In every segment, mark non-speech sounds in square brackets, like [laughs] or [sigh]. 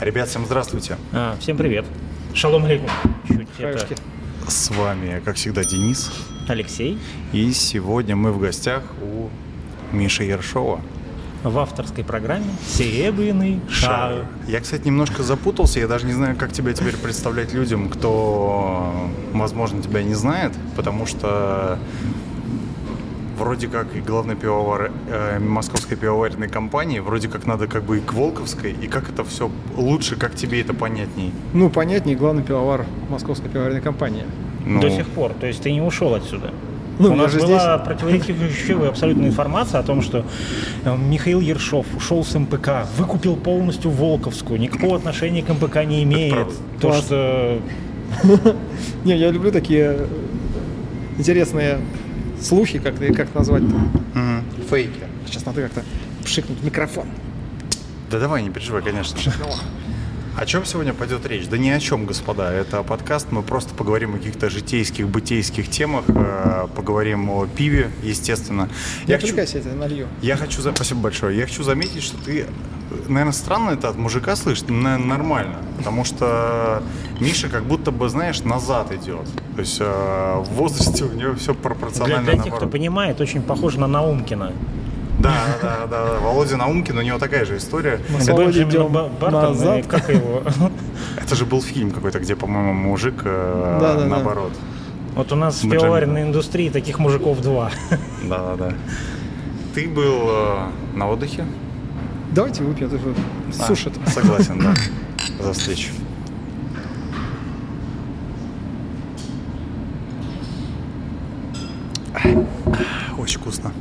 Ребят, всем здравствуйте. А, всем привет. Шалом алейкум. Чуть это... С вами, как всегда, Денис. Алексей. И сегодня мы в гостях у Миши Ершова. В авторской программе «Серебряный шар». Я, кстати, немножко запутался. Я даже не знаю, как тебя теперь представлять людям, кто, возможно, тебя не знает, потому что вроде как и главный пивовар э, московской пивоваренной компании, вроде как надо как бы и к Волковской, и как это все лучше, как тебе это понятней? Ну, понятней, главный пивовар московской пивоваренной компании. Ну, До сих пор. То есть ты не ушел отсюда. Ну, У нас была здесь. противоречивая абсолютная информация о том, что э, Михаил Ершов ушел с МПК, выкупил полностью Волковскую, никакого отношения к МПК не имеет. То, Класс. что [laughs] Не, я люблю такие интересные слухи, как, как назвать-то. мгм. Фейки. Сейчас надо как-то пшикнуть микрофон. Да давай, не переживай, конечно. О чем сегодня пойдет речь? Да ни о чем, господа. Это подкаст. Мы просто поговорим о каких-то житейских, бытейских темах, э, поговорим о пиве, естественно. Не Я хочу, я тебя налью. я хочу, спасибо большое. Я хочу заметить, что ты, наверное, странно это от мужика слышишь, но наверное, нормально, потому что Миша как будто бы, знаешь, назад идет. То есть э, в возрасте у него все для, пропорционально для тех, кто наоборот. понимает, очень похоже на Наумкина. Да, да, да, да. Володя Наумкин, у него такая же история. Мы с Володей идем Бартон, назад. и как его? [laughs] Это же был фильм какой-то, где, по-моему, мужик э, наоборот. Вот у нас в пивоваренной индустрии таких мужиков два. [laughs] Да-да-да. Ты был э, на отдыхе? Давайте выпьем, А, сушит. Согласен, да. [laughs] За встречу. Очень вкусно.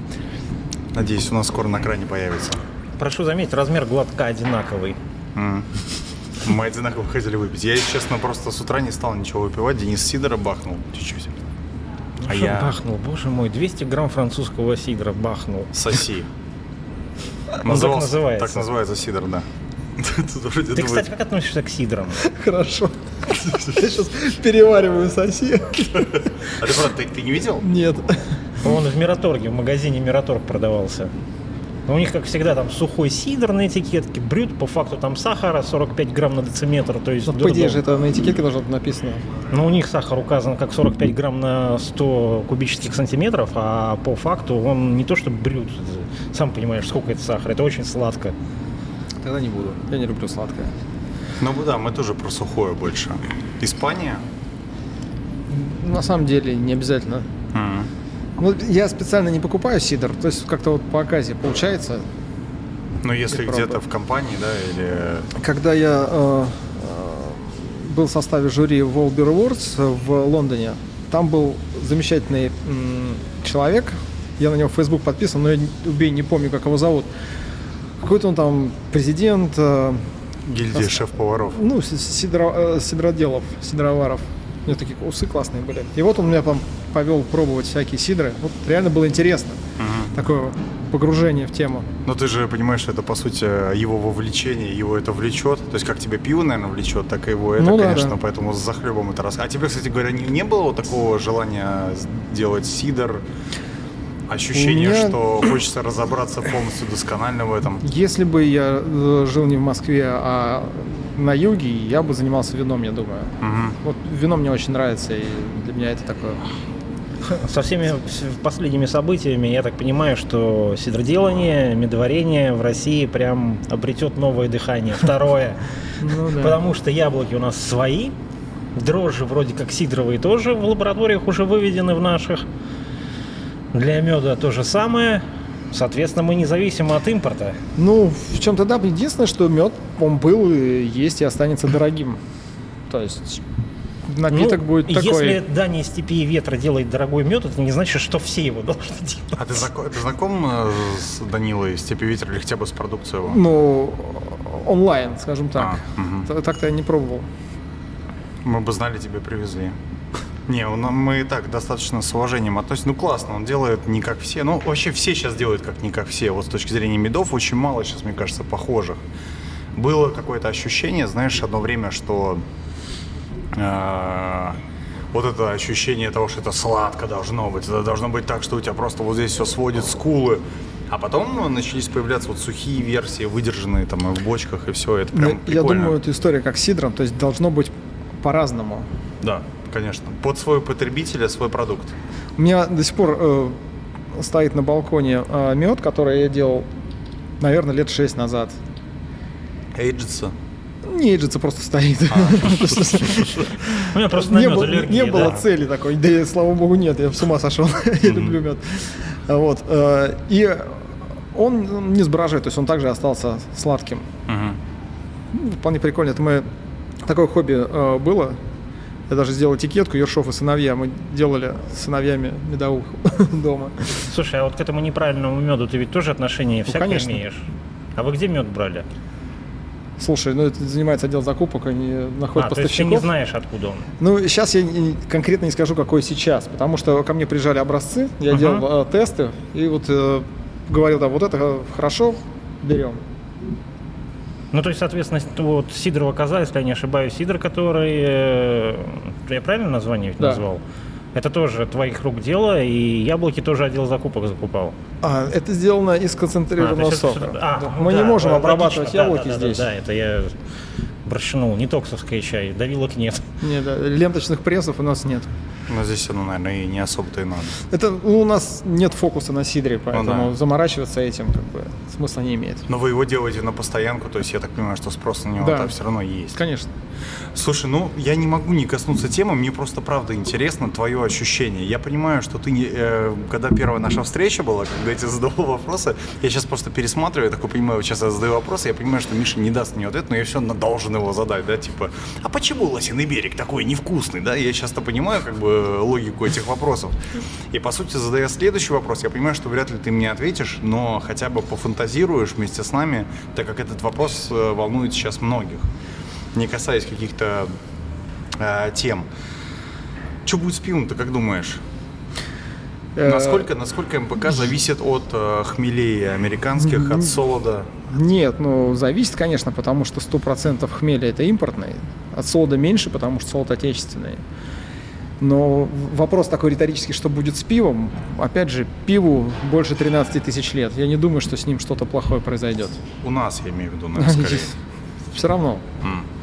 Надеюсь, у нас скоро на кране появится. Прошу заметить, размер глотка одинаковый. М. Мы одинаково хотели выпить. Я, если честно, просто с утра не стал ничего выпивать. Денис Сидора бахнул чуть-чуть. А Что я бахнул, боже мой, 200 грамм французского сидра бахнул. соси. Он так называется. Так называется сидор, да. [laughs] Ты, кстати, как относишься к сидрам? Хорошо. [laughs] Я сейчас перевариваю соси. А ты правда, ты, ты не видел? Нет. Он в Мираторге, в магазине Мираторг продавался. Но у них, как всегда, там сухой сидр на этикетке, брют, по факту там сахара 45 грамм на дециметр, то есть... Ну, по идее же это на этикетке должно быть написано. Ну, у них сахар указан как 45 грамм на 100 кубических сантиметров, а по факту он не то что брют, сам понимаешь, сколько это сахара, это очень сладко. Тогда не буду. Я не люблю сладкое. Ну да, мы тоже про сухое больше. Испания? На самом деле не обязательно. М. Ну, я специально не покупаю сидр, то есть как-то вот по оказе получается. Ну, если где-то в компании, да, или... Когда я э, э, был в составе жюри World Beer Awards в Лондоне, там был замечательный м, человек, я на него в Facebook подписан, но я, убей, не помню, как его зовут. Какой-то он там президент, э, Гильдия шеф-поваров. ну, сидро- э, сидроделов, сидроваров. У него такие усы классные были. И вот он меня там повел пробовать всякие сидры. Вот реально было интересно. Мгм. Такое погружение в тему. Но ты же понимаешь, что это, по сути, его вовлечение, его это влечет. То есть, как тебя пиво, наверное, влечет, так и его это, Ну да, конечно, да. поэтому с захлебом это раз. А тебе, кстати говоря, не, не было такого желания сделать сидр? Ощущение, меня- что хочется разобраться полностью досконально в этом. Если бы я э, жил не в Москве, а на юге, я бы занимался вином, я думаю. Мгм. Вот вино мне очень нравится, и для меня это такое. [laughs] Со всеми последними событиями, я так понимаю, что сидроделание, медоварение в России прям обретет новое дыхание, второе. [laughs] Ну Потому что яблоки у нас свои, дрожжи вроде как сидровые тоже в лабораториях уже выведены в наших. Для меда то же самое. Соответственно, мы не зависим от импорта. Ну, в чем-то да. Единственное, что мед, он был, есть и останется дорогим. То есть напиток Ну, будет такой. Если Дания степи и ветра делает дорогой мед, это не значит, что все его должны делать. А ты, знако- ты знаком э, с Данилой Степи Ветер или хотя бы с продукцией его? Ну, онлайн, скажем так. А. Т- Так-то я не пробовал. Мы бы знали, тебе привезли. Не, он- мы и так достаточно с уважением относимся. Ну, классно, он делает не как все. Ну, вообще все сейчас делают как не как все. Вот с точки зрения медов очень мало сейчас, мне кажется, похожих. Было какое-то ощущение, знаешь, одно время, что вот это ощущение того, что это сладко должно быть. Это должно быть так, что у тебя просто вот здесь все сводит скулы. А потом начались появляться вот сухие версии, выдержанные там в бочках, и все. Это прям Ну, я прикольно. думаю, эта история как с сидром, то есть должно быть по-разному. Да, конечно. Под свой потребителя свой продукт. У меня до сих пор э, стоит на балконе э, мед, который я делал, наверное, лет 6 назад. Эйджится. Не эйджится, просто стоит. [laughs] У меня просто на не было, цели такой. Да, слава богу, нет, я с ума сошел. [laughs] я люблю мед. Вот. э, И он не сбражает, то есть он также остался сладким. Ну, Вполне прикольно. Это мы такое хобби э, было. Я даже сделал этикетку Ершов и сыновья. Мы делали с сыновьями медовух [laughs] дома. Слушай, а вот к этому неправильному меду ты ведь тоже отношение всякое Ну, конечно. имеешь? А вы где мед брали? Слушай, ну это занимается отдел закупок, они находят а, то есть ты поставщиков. не знаешь, откуда он? Ну, сейчас я не- конкретно не скажу, какой сейчас, потому что ко мне приезжали образцы, я Ага. делал э, тесты, и вот э, говорил, да, вот это хорошо, берем. Ну, то есть, соответственно, вот Сидорова коза, если я не ошибаюсь, Сидор, который... э, я правильно название Да. назвал? Это тоже твоих рук дело, и яблоки тоже отдел закупок закупал. А, это сделано из А, концентрированного это сока. всё- а, Да. ну Мы да, не можем да, обрабатывать логично, да, яблоки да, да, здесь. Да, это я прощенул. Не токсовская чай, давилок нет. Нет, да, ленточных прессов у нас нет. Но здесь оно, наверное, и не особо-то и надо. Это ну, у нас нет фокуса на сидре, поэтому Ну да. заморачиваться этим как бы смысла не имеет. Но вы его делаете на постоянку, то есть я так понимаю, что спрос на него Да. там все равно есть. Конечно. Слушай, ну я не могу не коснуться темы, мне просто правда интересно твое ощущение. Я понимаю, что ты, э, когда первая наша встреча была, когда я тебе задавал вопросы, я сейчас просто пересматриваю, я такой понимаю, сейчас я задаю вопросы, я понимаю, что Миша не даст мне ответ, но я все равно должен его задать, да, типа, а почему лосиный берег такой невкусный, да, я сейчас-то понимаю как бы логику этих вопросов. И по сути, задая следующий вопрос, я понимаю, что вряд ли ты мне ответишь, но хотя бы пофантазируешь вместе с нами, так как этот вопрос э, волнует сейчас многих не касаясь каких-то э, тем. Что будет с пивом, ты как думаешь? Э, Насколько, насколько МПК зависит от э, хмелей американских, от солода? Нет, ну зависит, конечно, потому что 100% хмеля это импортный, от солода меньше, потому что солод отечественный. Но вопрос такой риторический, что будет с пивом, опять же, пиву больше 13 тысяч лет. Я не думаю, что с ним что-то плохое произойдет. У нас, я имею в виду, наверное, скорее. [laughs] Все равно.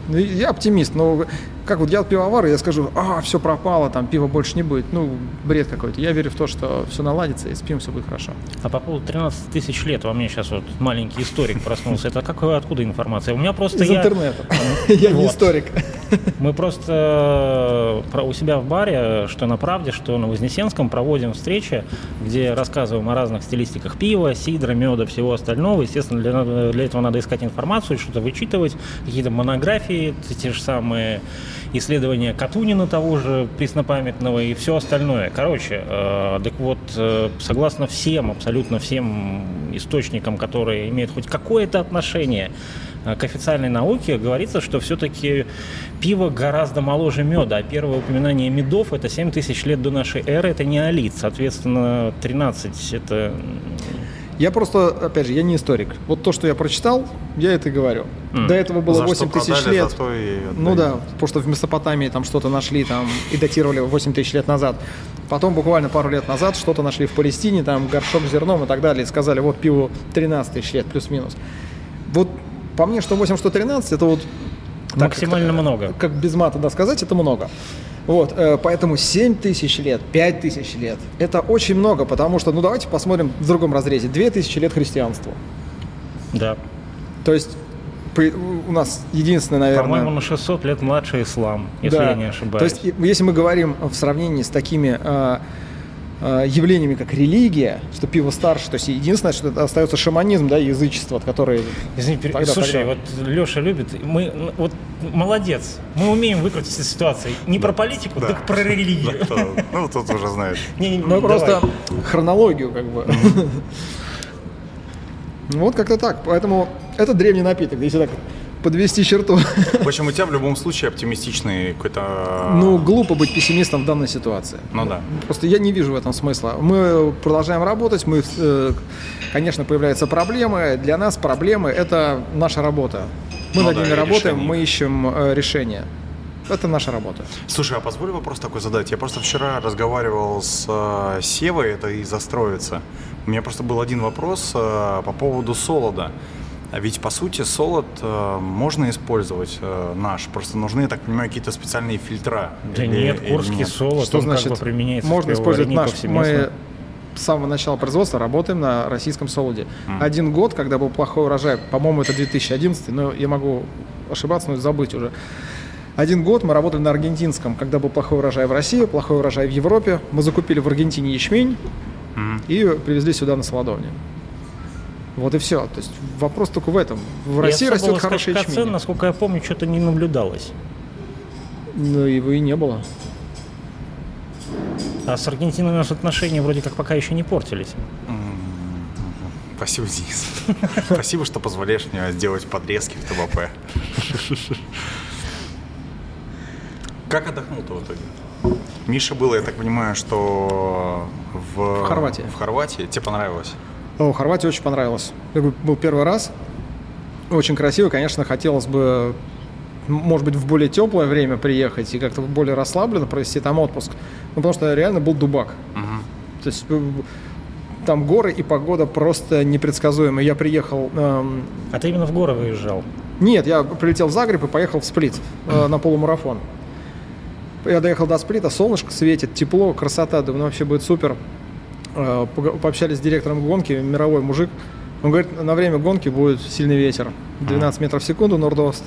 Ну, Я оптимист, но как вот я пивовар, и я скажу, а, все пропало, там пива больше не будет. Ну, бред какой-то. Я верю в то, что все наладится, и с пивом все будет хорошо. А по поводу 13 тысяч лет, во мне сейчас вот маленький историк проснулся. Это какая, откуда информация? У меня просто Из я... интернета. [laughs] Я не историк. Мы просто э, у себя в баре, что на правде, что на Вознесенском, проводим встречи, где рассказываем о разных стилистиках пива, сидра, меда, всего остального. Естественно, для, для этого надо искать информацию, что-то вычитывать, какие-то монографии, те же самые исследования Катунина того же преснопамятного и все остальное. Короче, э, так вот, э, согласно всем, абсолютно всем источникам, которые имеют хоть какое-то отношение э, к официальной науке, говорится, что все-таки пиво гораздо моложе меда, а первое упоминание медов это 7 тысяч лет до нашей эры, это неолит, соответственно, 13 это... Я просто, опять же, я не историк. Вот то, что я прочитал, я это и говорю. М. До этого было За что 8 тысяч продали, лет. Ну да, потому что в Месопотамии там что-то нашли там и датировали 8 тысяч лет назад. Потом буквально пару лет назад что-то нашли в Палестине, там горшок с зерном и так далее. И сказали, вот пиву 13 тысяч лет плюс-минус. Вот по мне, что 8, что 13, это вот... так, Максимально как- много. Как без мата да, сказать, это много. Вот, э, поэтому 7 тысяч лет, 5 тысяч лет, это очень много, потому что, ну давайте посмотрим в другом разрезе, 2 тысячи лет христианству. Да. То есть при- у нас единственное, наверное... По-моему, на 600 лет младше ислам, если Да. я не ошибаюсь. То есть, если мы говорим в сравнении с такими э, явлениями, как религия, что пиво старше, то есть единственное, что это остается шаманизм, да, язычество, который... Извини, пере- Тогда, слушай, тогда. вот Леша любит, мы, ну, вот молодец, мы умеем выкрутиться из ситуации. Не про политику, Да. так про религию. Это- Ну, тут уже знаешь. [laughs] Не, не, Ну, просто хронологию, как бы. [laughs] Вот как-то так. Поэтому это древний напиток, если так подвести черту. В [laughs] общем, у тебя в любом случае оптимистичный какой-то... Ну, глупо быть пессимистом в данной ситуации. Ну да. Просто я не вижу в этом смысла. Мы продолжаем работать, мы, э, конечно, появляются проблемы. Для нас проблемы – это наша работа. Мы Ну над ними и работаем, решение. мы ищем э, решения. Это наша работа. Слушай, а позволь вопрос такой задать. Я просто вчера разговаривал с э, Севой, это из Остроица. У меня просто был один вопрос э, по поводу солода. А ведь, по сути, солод э, можно использовать э, наш. Просто нужны, я так понимаю, какие-то специальные фильтра. Да Или- нет, или курский нет? солод, Что он значит, как бы применяется можно использовать наш? повсеместно. Мы с самого начала производства работаем на российском солоде. Один год, когда был плохой урожай, по-моему, это 2011, но я могу ошибаться, но забыть уже. Один год мы работали на аргентинском, когда был плохой урожай в России, плохой урожай в Европе. Мы закупили в Аргентине ячмень Мгм. и привезли сюда на солодовне. Вот и все. То есть вопрос только в этом. В И России растет хороший скачка цен, ячмень. насколько я помню, что-то не наблюдалось. Ну, его и не было. А с Аргентиной наши отношения вроде как пока еще не портились. Спасибо, Денис. [laughs] Спасибо, что позволяешь мне сделать подрезки в ТВП. [laughs] Как отдохнул-то в итоге? Миша был, я так понимаю, что в, В Хорватии. В Хорватии. Тебе понравилось? О, Хорватия очень понравилась. Говорю, был первый раз. Очень красиво. Конечно, хотелось бы, может быть, в более теплое время приехать и как-то более расслабленно провести там отпуск. Ну, потому что реально был дубак. Мгм. То есть э, там горы и погода просто непредсказуемые. Я приехал... эм, А ты именно в горы выезжал. Нет, я прилетел в Загреб и поехал в Сплит э, на полумарафон. Я доехал до Сплита, солнышко светит, тепло, красота, думаю, ну, вообще будет супер. Э, Пообщались с директором гонки, мировой мужик. Он говорит, на время гонки будет сильный ветер, 12 метров в секунду, норд-ост.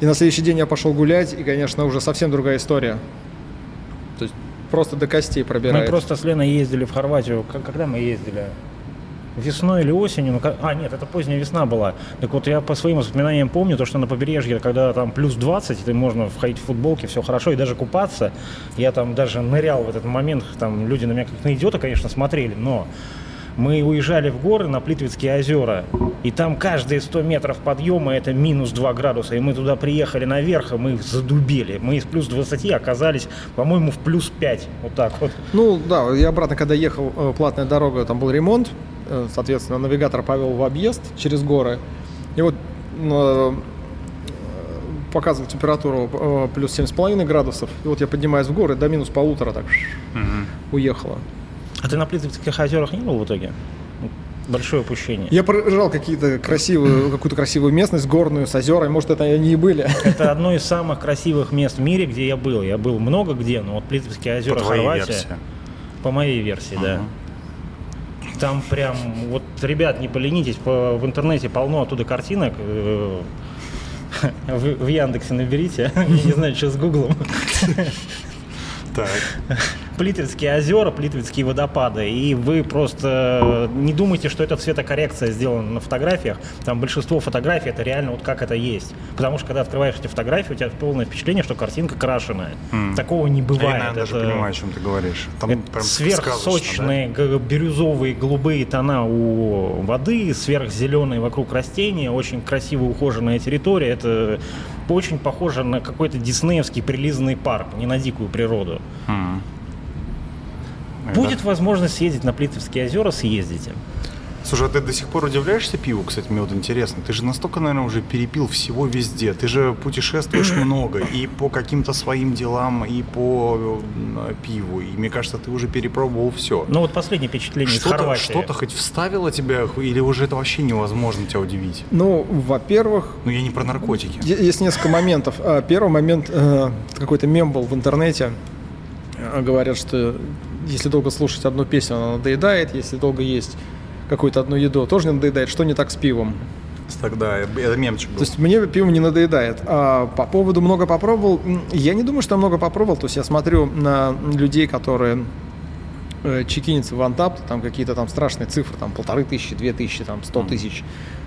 И на следующий день я пошел гулять, и, конечно, уже совсем другая история. То есть просто до костей Мы пробирает. просто с Леной ездили в Хорватию. Когда мы ездили? Весной или осенью? Ну, А, нет, это поздняя весна была. Так вот, я по своим воспоминаниям помню, то, что на побережье, когда там плюс 20, ты можно входить в футболке, все хорошо, и даже купаться. Я там даже нырял в этот момент, там люди на меня как на идиота, конечно, смотрели, но мы уезжали в горы на Плитвицкие озера, и там каждые 100 метров подъема это минус 2 градуса, и мы туда приехали наверх, и мы задубели. Мы из плюс 20 оказались, по-моему, в плюс 5, вот так вот. Ну да, я обратно, когда ехал, э, платная дорога, там был ремонт, соответственно, навигатор повел в объезд через горы. И вот э, показывал температуру э, плюс 7,5 градусов. И вот я поднимаюсь в горы, до минус полутора так Мгм. уехала. А ты на Плитвицких озерах не был в итоге? Большое упущение. Я проезжал какие-то красивые, [clears throat] какую-то красивую местность горную с озерами, может, это они и были. [laughs] Это одно из самых красивых мест в мире, где я был. Я был много где, но вот Плитвицкие озера, По твоей Хорватия, версии. по моей версии, да. Там прям, вот, ребят, не поленитесь, по- в интернете полно оттуда картинок. э, [laughs] В, в Яндексе наберите, [laughs] я не знаю, что с Гуглом. Так. Плитвицкие озера, Плитвицкие водопады. И вы просто не думайте, что это цветокоррекция сделана на фотографиях. Там большинство фотографий это реально вот как это есть. Потому что когда открываешь эти фотографии, у тебя полное впечатление, что картинка крашеная. М. Такого не Я, бывает. даже Это- понимаю, о чем ты говоришь. Там это прям сверхсочные г- бирюзовые голубые тона у воды, сверхзеленые вокруг растения, очень красиво ухоженная территория. Это очень похоже на какой-то диснеевский прилизанный парк, не на дикую природу. Сказочно, да? Будет возможность съездить на Плитовские озера, съездите. Слушай, а ты до сих пор удивляешься пиву, кстати, мне вот интересно. Ты же настолько, наверное, уже перепил всего везде. Ты же путешествуешь [coughs] много и по каким-то своим делам, и по э, пиву. И мне кажется, ты уже перепробовал все. Ну вот последнее впечатление из Что-то, Хорватии. что-то хоть вставило тебя, или уже это вообще невозможно тебя удивить? Ну, во-первых, Ну, я не про наркотики. Есть несколько моментов. А, Первый момент, э, какой-то мем был в интернете. Э, Говорят, что если долго слушать одну песню, она надоедает. Если долго есть какую-то одну еду, тоже не надоедает. Что не так с пивом? Тогда это мемчик был. То есть мне пиво не надоедает. А по поводу много попробовал, я не думаю, что много попробовал. То есть я смотрю на людей, которые э, чекинятся в Антап, там какие-то там страшные цифры, там полторы тысячи, две тысячи, там сто тысяч.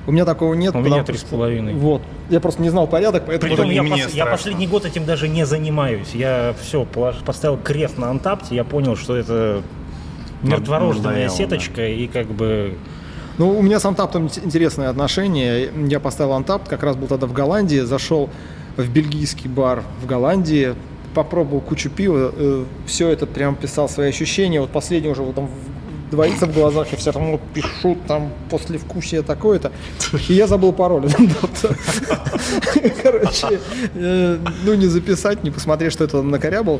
У меня такого нет. У меня три с половиной. Вот. Я просто не знал порядок, поэтому... Притом я, мне пос- я последний год этим даже не занимаюсь. Я все, поставил крест на Антапте, я понял, что это мертворожденная сеточка, и как бы Ну, у меня с Антаптом ин- интересное отношение. Я поставил Антапт, как раз был тогда в Голландии, зашел в бельгийский бар в Голландии, попробовал кучу пива, все это прям писал свои ощущения. Вот последний уже вот там в- двоится в глазах, я все равно пишу там после вкусия такое-то. И я забыл пароль. [laughs] Короче, э, ну не записать, не посмотреть, что это накорябал.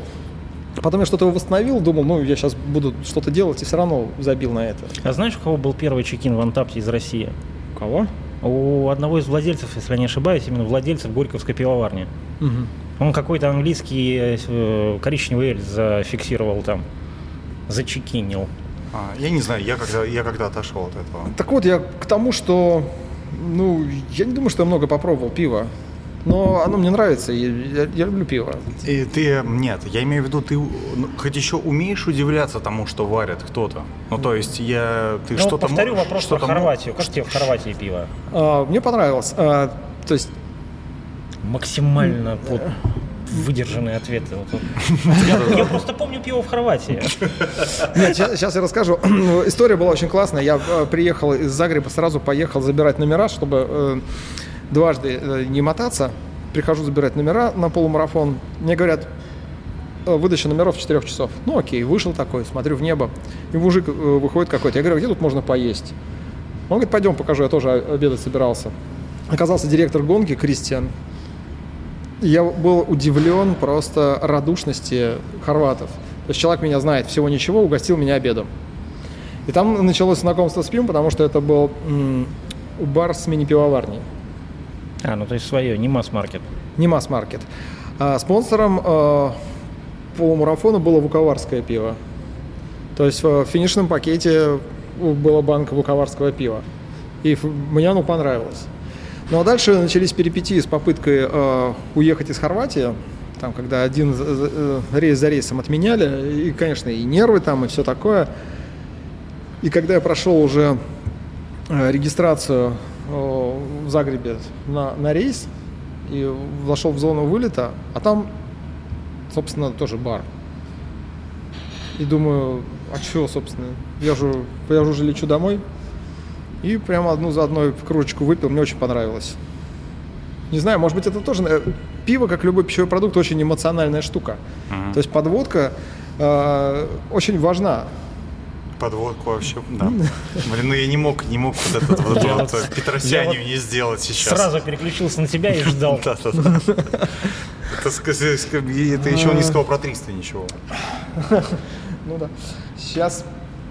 Потом я что-то восстановил, думал, ну я сейчас буду что-то делать, и все равно забил на это. А знаешь, у кого был первый чекин в Антапте из России? У кого? У одного из владельцев, если я не ошибаюсь, именно владельцев Горьковской пивоварни. Мгм. Он какой-то английский э, коричневый эль зафиксировал там, зачекинил. А, я не знаю, я когда, я когда отошел от этого. Так вот, я к тому, что, ну, я не думаю, что я много попробовал пива. Но оно мне нравится, и я, я люблю пиво. И ты, нет, я имею в виду, ты ну, хоть еще умеешь удивляться тому, что варит кто-то. Ну, то есть, я, ты Ну, что-то повторю можешь- вопрос про что-то мо- Хорватию. Как тебе в Хорватии пиво? А, мне понравилось. А, то есть, Максимально вот, выдержанные ответы. [laughs] Я, просто помню пиво в Хорватии. нет, сейчас, я расскажу. [clears throat] История была очень классная. Я э, приехал из Загреба, сразу поехал забирать номера, чтобы э, дважды э, не мотаться. Прихожу забирать номера на полумарафон. Мне говорят, выдача номеров 4 часов. Ну окей, вышел такой, смотрю в небо. И мужик выходит какой-то. Я говорю, где тут можно поесть? Он говорит, пойдем покажу, я тоже обедать собирался. Оказался директор гонки Кристиан. Я был удивлен просто радушности хорватов. То есть человек меня знает всего ничего, угостил меня обедом. И там началось знакомство с пивом, потому что это был м, бар с мини-пивоварней. А, ну то есть свое, не масс-маркет. Не масс-маркет. А спонсором э, полумарафона было вуковарское пиво. То есть в финишном пакете была банка вуковарского пива. И мне оно понравилось. Ну а дальше начались перипетии с попыткой э, уехать из Хорватии. Там, когда один э, рейс за рейсом отменяли, и, конечно, и нервы там, и все такое. И когда я прошел уже э, регистрацию э, в Загребе на, на рейс и вошел в зону вылета, а там, собственно, тоже бар. И думаю, а что, собственно, я же, я же уже лечу домой. И прямо одну за одной в кружечку выпил, мне очень понравилось. Не знаю, может быть, это тоже... э, Пиво, как любой пищевой продукт, очень эмоциональная штука. Мгм. То есть подводка э, очень важна. Подводку вообще, да. [laughs] Блин, ну я не мог, не мог вот этот вот, вот вот- Петросянию вот не сделать сейчас. Сразу переключился на тебя и [laughs] ждал. Да, да, да. Это, это еще не сказал про 300 ничего. [laughs] Ну да. Сейчас,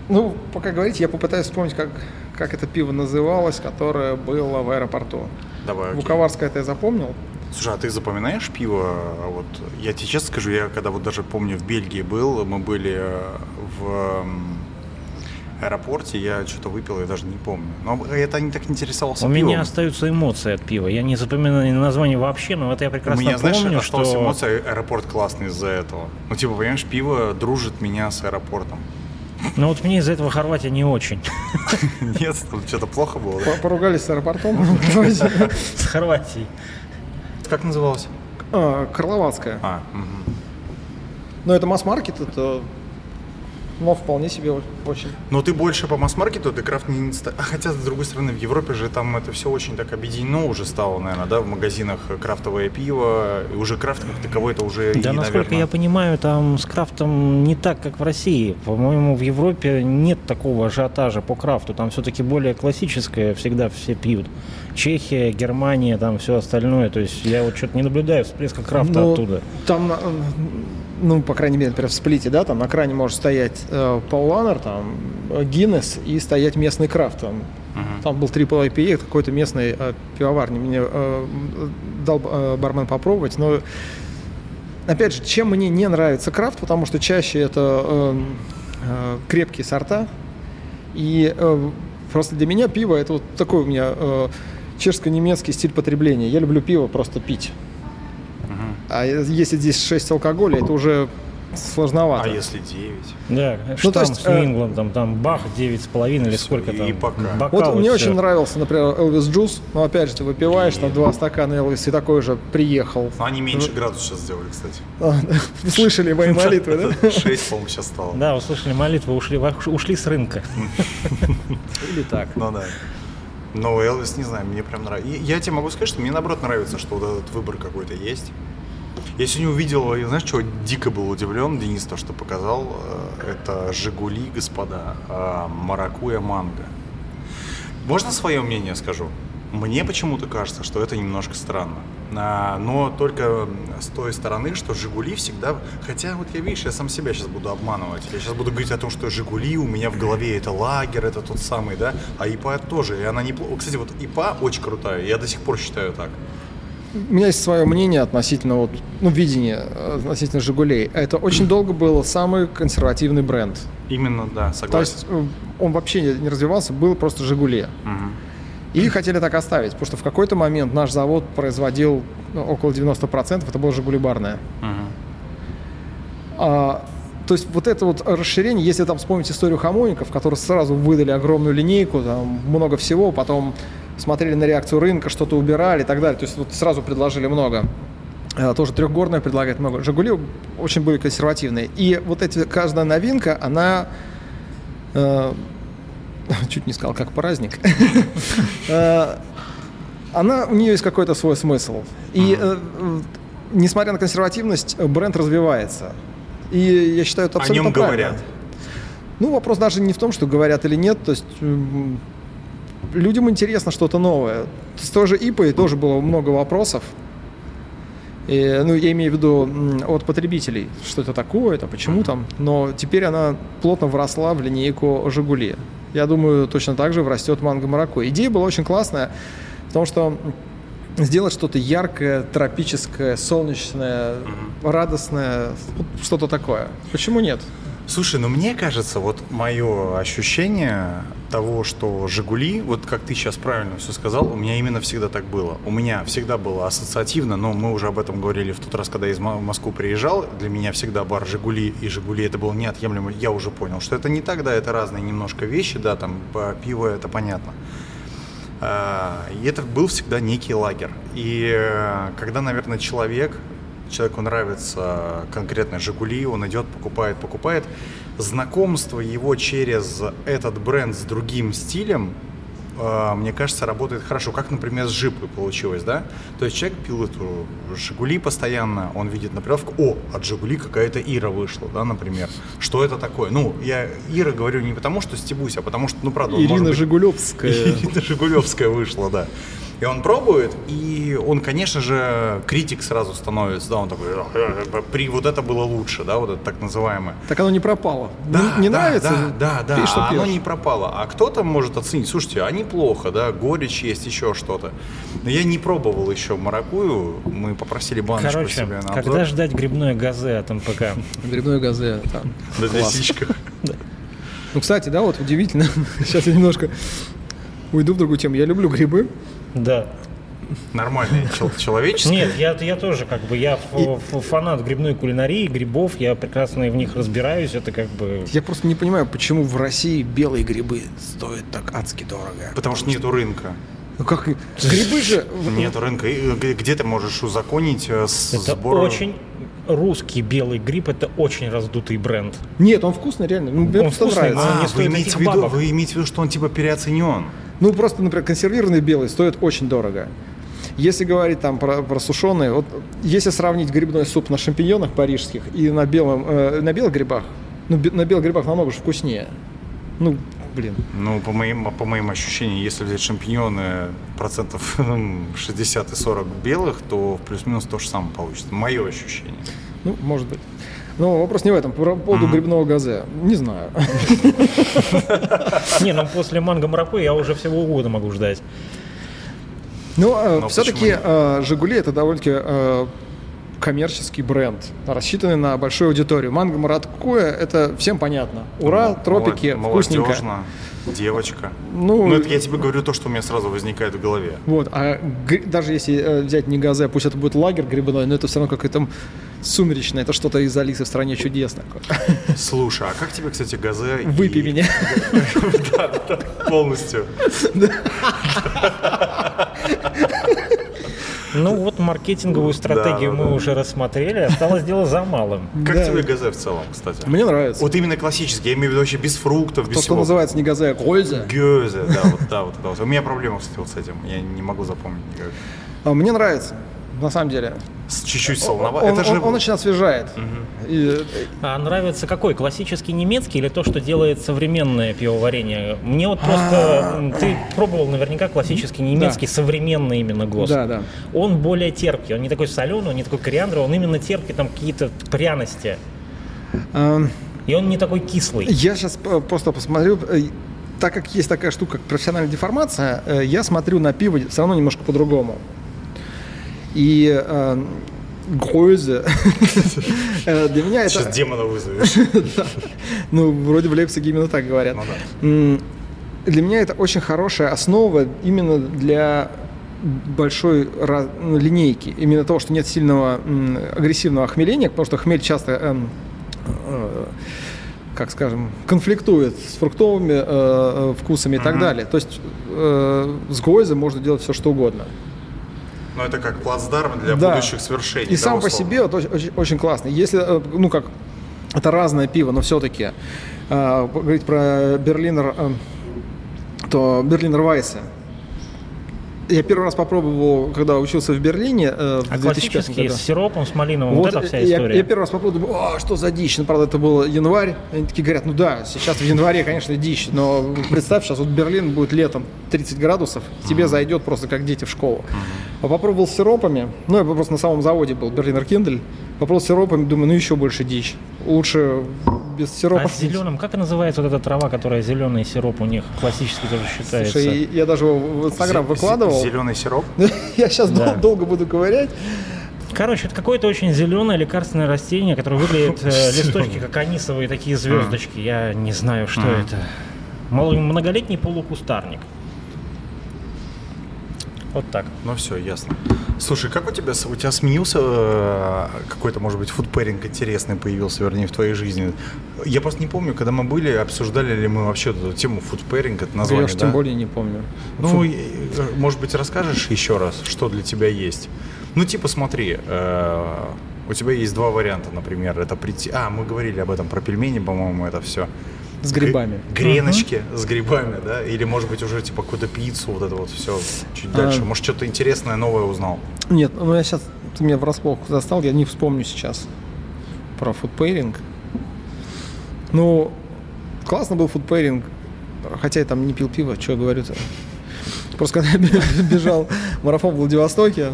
ну, пока говорите, я попытаюсь вспомнить, как, как это пиво называлось, которое было в аэропорту. Давай, окей. Вуковарское это я запомнил. Слушай, а ты запоминаешь пиво? А Вот я тебе честно скажу, я когда вот даже помню в Бельгии был, мы были э, в аэропорте, я что-то выпил, я даже не помню. Но это не так интересовался У пивом. меня остаются эмоции от пива. Я не запоминаю название вообще, но это я У прекрасно меня, знаешь, помню, осталась что... эмоция, аэропорт классный из-за этого. Ну, типа, понимаешь, пиво дружит меня с аэропортом. Ну вот мне из-за этого Хорватия не очень. [laughs] Нет, там что-то плохо было, Поругались с аэропортом. [laughs] С Хорватией. Как называлось? Карловацкая. А. Но это масс-маркет, это но вполне себе очень. Но ты больше по масс-маркету, ты крафт не... А хотя, с другой стороны, в Европе же там это все очень так объединено уже стало, наверное, да, в магазинах крафтовое пиво, и уже крафт как таковой это уже Да, и, насколько наверное, я понимаю, там с крафтом не так, как в России. По-моему, в Европе нет такого ажиотажа по крафту. Там все-таки более классическое всегда все пьют. Чехия, Германия, там все остальное. То есть я вот что-то не наблюдаю всплеска крафта Ну, оттуда. Там, э, ну, по крайней мере, например, в сплите, да, там на кране может стоять э, Пол Ланнер, там, Гиннес и стоять местный крафт. Там, Мгм. там был Triple IPA, какой-то местный э, пивоварни. Мне э, дал э, бармен попробовать, но опять же, чем мне не нравится крафт, потому что чаще это э, э, крепкие сорта. И э, просто для меня пиво это вот такой у меня э, чешско-немецкий стиль потребления. Я люблю пиво просто пить. А если здесь 6 алкоголя, это уже сложновато. А если 9? Да, Ну, то есть, с э, Нью-Ингландом, там Бах 9,5 или сколько и там. пока. бокал Вот и мне всё. очень нравился, например, Элвис Джус. Но опять же, ты выпиваешь там два стакана Элвис и такой же приехал. Ну, они меньше градус сейчас сделали, кстати. А, [laughs] Слышали мои молитвы, да? [laughs] 6, по-моему, сейчас стало. Да, услышали молитвы, ушли, ушли с рынка. [laughs] Или так. Ну да. Но Элвис, не знаю, мне прям нравится. И Я тебе могу сказать, что мне наоборот нравится, что вот этот выбор какой-то есть. Я сегодня увидел, и знаешь, что дико был удивлен, Денис, то, что показал, э, это «Жигули», господа, э, маракуя манго. Можно свое мнение скажу? Мне почему-то кажется, что это немножко странно. А, но только с той стороны, что «Жигули» всегда... Хотя вот я, видишь, я сам себя сейчас буду обманывать. Я сейчас буду говорить о том, что «Жигули» у меня в голове это лагерь, это тот самый, да? А ИПА тоже, и она неплохо... Кстати, вот ИПА очень крутая, я до сих пор считаю так. У меня есть свое мнение относительно вот, ну, видение относительно «Жигулей». Это очень долго был самый консервативный бренд. Именно, да, То согласен. есть э, он вообще не развивался, был просто «Жигули». Мгм. И хотели так оставить, потому что в какой-то момент наш завод производил ну, около 90%, это было «Жигули» барное. Мгм. А, то есть вот это вот расширение, если там вспомнить историю хамоников, которые сразу выдали огромную линейку, там много всего, потом смотрели на реакцию рынка, что-то убирали и так далее. То есть вот сразу предложили много. А, Тоже трехгорная предлагает много. Жигули очень были консервативные. И вот эти, каждая новинка, она э, [laughs] чуть не сказал, как праздник. [laughs] Э, Она, у нее есть какой-то свой смысл. И э, э, несмотря на консервативность, э, бренд развивается. И я считаю, это О абсолютно нем правильно. говорят. Ну, вопрос даже не в том, что говорят или нет. То есть людям интересно что-то новое. С той же ИПой тоже было много вопросов. И, ну, я имею в виду от потребителей, что это такое, это почему там. Но теперь она плотно вросла в линейку «Жигули». Я думаю, точно так же врастет манго Марокко. Идея была очень классная, потому что сделать что-то яркое, тропическое, солнечное, радостное, что-то такое. Почему нет? Слушай, ну мне кажется, вот мое ощущение того, что «Жигули», вот как ты сейчас правильно все сказал, у меня именно всегда так было. У меня всегда было ассоциативно, но мы уже об этом говорили в тот раз, когда я из Мо- в Москву приезжал. Для меня всегда бар «Жигули» и «Жигули» это было неотъемлемо. Я уже понял, что это не так, да, это разные немножко вещи, да, там пиво это понятно. А, И это был всегда некий лагерь. И э, когда, наверное, человек, человеку нравится конкретно «Жигули», он идет, покупает, покупает, знакомство его через этот бренд с другим стилем, э, мне кажется, работает хорошо. Как, например, с «Жипой» получилось, да? То есть человек пил эту «Жигули» постоянно, он видит на прилавке, о, от «Жигули» какая-то Ира вышла, да, например. Что это такое? Ну, я Ира говорю не потому, что стебусь, а потому что, ну, правда, Ирина быть- Жигулевская. [laughs] Ирина Жигулевская вышла, да. И он пробует, и он, конечно же, критик сразу становится, да, он такой, «Э, при вот это было лучше, да, вот это так называемое. Так оно не пропало. Да, не не да, нравится? Да, да, да, Пей, что а оно не пропало. А кто-то может оценить, слушайте, а неплохо, да, горечь есть, еще что-то. Но я не пробовал еще маракую, мы попросили баночку Короче, себе на обзор. когда ждать грибное газе от МПК? Грибной газе. там. На лисичках. [laughs] Ну, кстати, да, вот удивительно. [laughs] Сейчас я немножко уйду в другую тему. Я люблю грибы. Да. Нормальные, чел- человеческие. Нет, я, я тоже как бы, я фанат грибной кулинарии, грибов, я прекрасно в них разбираюсь, это как бы... Я просто не понимаю, почему в России белые грибы стоят так адски дорого. Потому что нету рынка. Ну как? Грибы же... [laughs] Нету рынка. И г- Где ты можешь узаконить э, с Это сбор- очень... Русский белый гриб это очень раздутый бренд. Нет, он вкусный, реально. Ну, мне Он вкусный, нравится. но- А, не вы имеете, в виду, вы имеете в виду, что он типа переоценен? Ну, просто, например, консервированный белый стоит очень дорого. Если говорить там про, про сушеные, вот если сравнить грибной суп на шампиньонах парижских и на, белом, э, на белых грибах, ну, на белых грибах намного же вкуснее. Ну, блин. Ну, по моим, по моим ощущениям, если взять шампиньоны процентов [laughs] 60 и 40 белых, то плюс-минус то же самое получится. Мое ощущение. Ну, может быть. Но вопрос не в этом. По поводу грибного газе. Не знаю. Не, ну после манго маракуйя я уже всего угодно могу ждать. Но, э, все-таки э, «Жигули» — это довольно-таки э, коммерческий бренд, рассчитанный на большую аудиторию. Манго Мараткуя — это всем понятно. Ура, Ну, тропики, молод- вкусненько. молодежно, девочка. Ну, Ну, это я тебе говорю то, что у меня сразу возникает в голове. Вот, а даже если э, взять не газе, пусть это будет лагерь грибной, но это все равно какое-то сумеречное, это что-то из Алисы в стране чудес такое. Слушай, а как тебе, кстати, газе? и- Выпей меня. Да, да, полностью. Ну вот маркетинговую стратегию Да, да, мы да. уже рассмотрели, осталось дело за малым. Как Да. тебе газе в целом, кстати? Мне нравится. Вот именно классический, я имею в виду вообще без фруктов, без То, что всего. называется не газе, а гольза. Гёзе, да, вот, да, вот это вот. У меня проблема, кстати, вот с этим. Я не могу запомнить никак. А, Мне нравится, на самом деле. чуть-чуть солоновато. Он, Это же... он- он очень освежает. И, А нравится какой? Классический немецкий или то, что делает современное пивоварение? Мне вот просто... м, Ты пробовал наверняка классический немецкий, современный именно ГОСТ. да, да. Он более терпкий, он не такой соленый, он не такой кориандровый, он именно терпкий, там какие-то пряности. Эм, И он не такой кислый. Я сейчас просто посмотрю. э, Так как есть такая штука, как профессиональная деформация, э, я смотрю на пиво все равно немножко по-другому. И э, Гройзе, [laughs] э, для меня Сейчас это... демона вызовешь. [laughs] Ну, вроде в Лейпциге именно так говорят. Ну Для меня это очень хорошая основа именно для большой ну, линейки. Именно того, что нет сильного агрессивного хмеления, потому что хмель часто, эм, э, как скажем, конфликтует с фруктовыми э, э, вкусами и так далее. То есть э, с гойза можно делать все, что угодно. Но это как плацдарм для Да. будущих свершений. И да, сам по условно. себе вот очень, очень- классно. Если, э, ну как, это разное пиво, но все-таки говорить про Берлинер, э, то Берлинер Вайсе. Я первый раз попробовал, когда учился в Берлине э, в А 2005 классический году. с сиропом, с малиновым, вот, эта вся я, история. я первый раз попробовал, думаю, «А, что за дичь? Ну, правда, это был январь. Они такие говорят, ну да, сейчас в январе, конечно, дичь, но представь, сейчас вот Берлин будет летом 30 градусов, тебе зайдет просто как дети в школу. А попробовал с сиропами, ну, я просто на самом заводе был, Берлинер Киндель, попробовал с сиропами, думаю, ну еще больше дичь. Лучше без А сиропов. с зеленым, как называется вот эта трава, которая зеленый сироп у них классический тоже считается? Слушай, я даже его в Инстаграм Зе- выкладывал. Зеленый сироп. [laughs] Я сейчас Да. долго буду ковырять. Короче, это какое-то очень зеленое лекарственное растение, которое выглядит э, листочки как анисовые такие звездочки. Я не знаю, что это. Многолетний полукустарник. Вот так. Ну все, ясно. Слушай, как у тебя, у тебя сменился э, какой-то, может быть, фудпэринг интересный появился, вернее, в твоей жизни? Я просто не помню, когда мы были, обсуждали ли мы вообще эту тему фудпэринг, это название, я уж тем да? более не помню. Ну, и, э, может быть, расскажешь еще раз, что для тебя есть? Ну, типа, смотри, э, у тебя есть два варианта, например, это прийти... А, мы говорили об этом, про пельмени, по-моему, это все. С грибами. Греночки с грибами, да? Или, может быть, уже, типа, какую-то пиццу, вот это вот все чуть А. дальше. Может, что-то интересное, новое узнал? Нет, ну я сейчас, ты меня врасплох застал, я не вспомню сейчас про food pairing. Ну, классно был food pairing, хотя я там не пил пиво, что я говорю-то. Просто когда я бежал марафон в Владивостоке,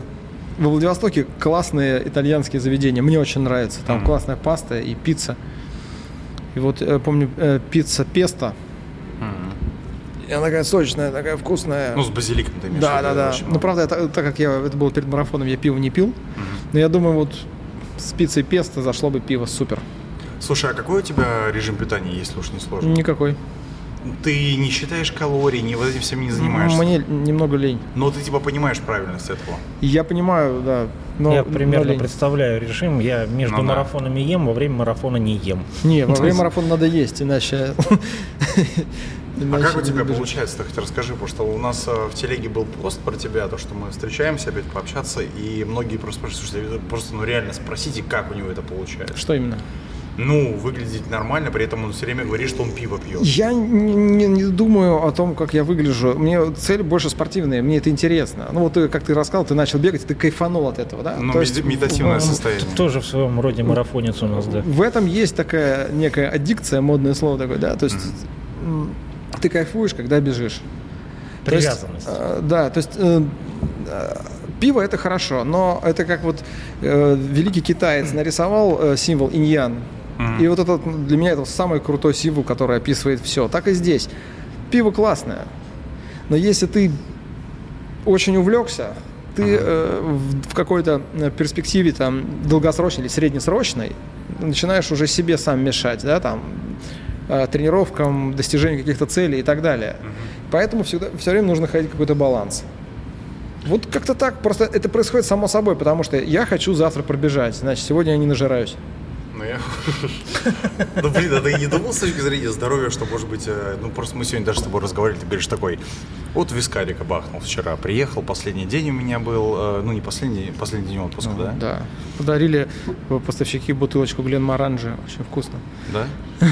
во Владивостоке классные итальянские заведения, мне очень нравится. Там классная паста и пицца. И вот я помню э, пицца песто, и она такая сочная, такая вкусная. Ну, с базиликом ты имеешь Да, да, да. Ну, много. правда, это- так как я, это было перед марафоном, я пиво не пил. Но я думаю, вот с пиццей песто зашло бы пиво супер. Слушай, а какой у тебя режим питания, если уж не сложно? Никакой. Ты не считаешь калорий, не вот этим всем не занимаешься? Мне немного лень. Но ты, типа, понимаешь правильность этого. Я понимаю, да. Но, я но примерно лень. представляю режим. Я между Ну да. марафонами ем, во время марафона не ем. Не, во время [laughs] марафона надо есть, иначе... [laughs] [laughs] А как у тебя получается, так хоть расскажи, потому что у нас э, в телеге был пост про тебя, то, что мы встречаемся опять пообщаться, и многие просто спрашивают, просто, ну реально спросите, как у него это получается. Что именно? Ну, выглядеть нормально, при этом он все время говорит, что он пиво пьет. Я не, не- не думаю о том, как я выгляжу. Мне цель больше спортивная, мне это интересно. Ну вот ты, как ты рассказал, ты начал бегать, ты кайфанул от этого, да? Ну, То есть меди- медитативное в- состояние. Тоже в своем роде марафонец у нас, да. В этом есть такая некая аддикция, модное слово такое, да, то есть м, ты кайфуешь, когда бежишь. То есть, Привязанность. э, да, то есть э, э, пиво это хорошо, но это как вот э, великий китаец нарисовал э, символ иньян. И вот это для меня это самый крутой символ, который описывает все. Так и здесь. Пиво классное, но если ты очень увлекся, ты э, в, в какой-то э, перспективе там долгосрочной или среднесрочной начинаешь уже себе сам мешать, да, там э, тренировкам, достижению каких-то целей и так далее. Поэтому всегда, все время нужно находить какой-то баланс. Вот как-то так, просто это происходит само собой, потому что я хочу завтра пробежать, значит, сегодня я не нажираюсь. Ну, я... [laughs] Ну, блин, а ты не думал с точки зрения здоровья, что, может быть, э, ну, просто мы сегодня даже с тобой разговаривали, ты говоришь такой, Вот вискарика бахнул вчера. Приехал, последний день у меня был, э, ну не последний, последний день отпуска, Ну, да? Да. Подарили э, поставщики бутылочку Глен Маранжи. Очень вкусно. Да? [laughs]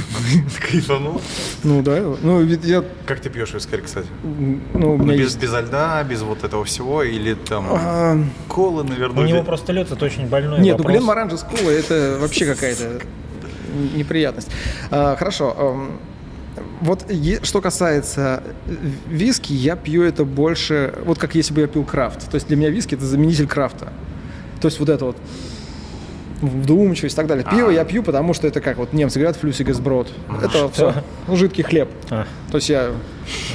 Кайфанул? Ну да. Ну, ведь я... Как ты пьешь вискарь, кстати? Ну, у Ну, меня без, есть... без льда, без вот этого всего, или там А, колы, У наверное. него или- просто лед, это очень больной Нет, ну вопрос. Глен Маранжи с колой это вообще какая-то [laughs] неприятность. А, Хорошо. Вот что касается э, виски, я пью это больше, вот как если бы я пил крафт. То есть для меня виски это заменитель крафта. То есть вот это вот вдумчивость и так далее. Пиво А. я пью, потому что это как вот немцы говорят, флюсигас брод. Это все, ну, жидкий хлеб. А, То есть я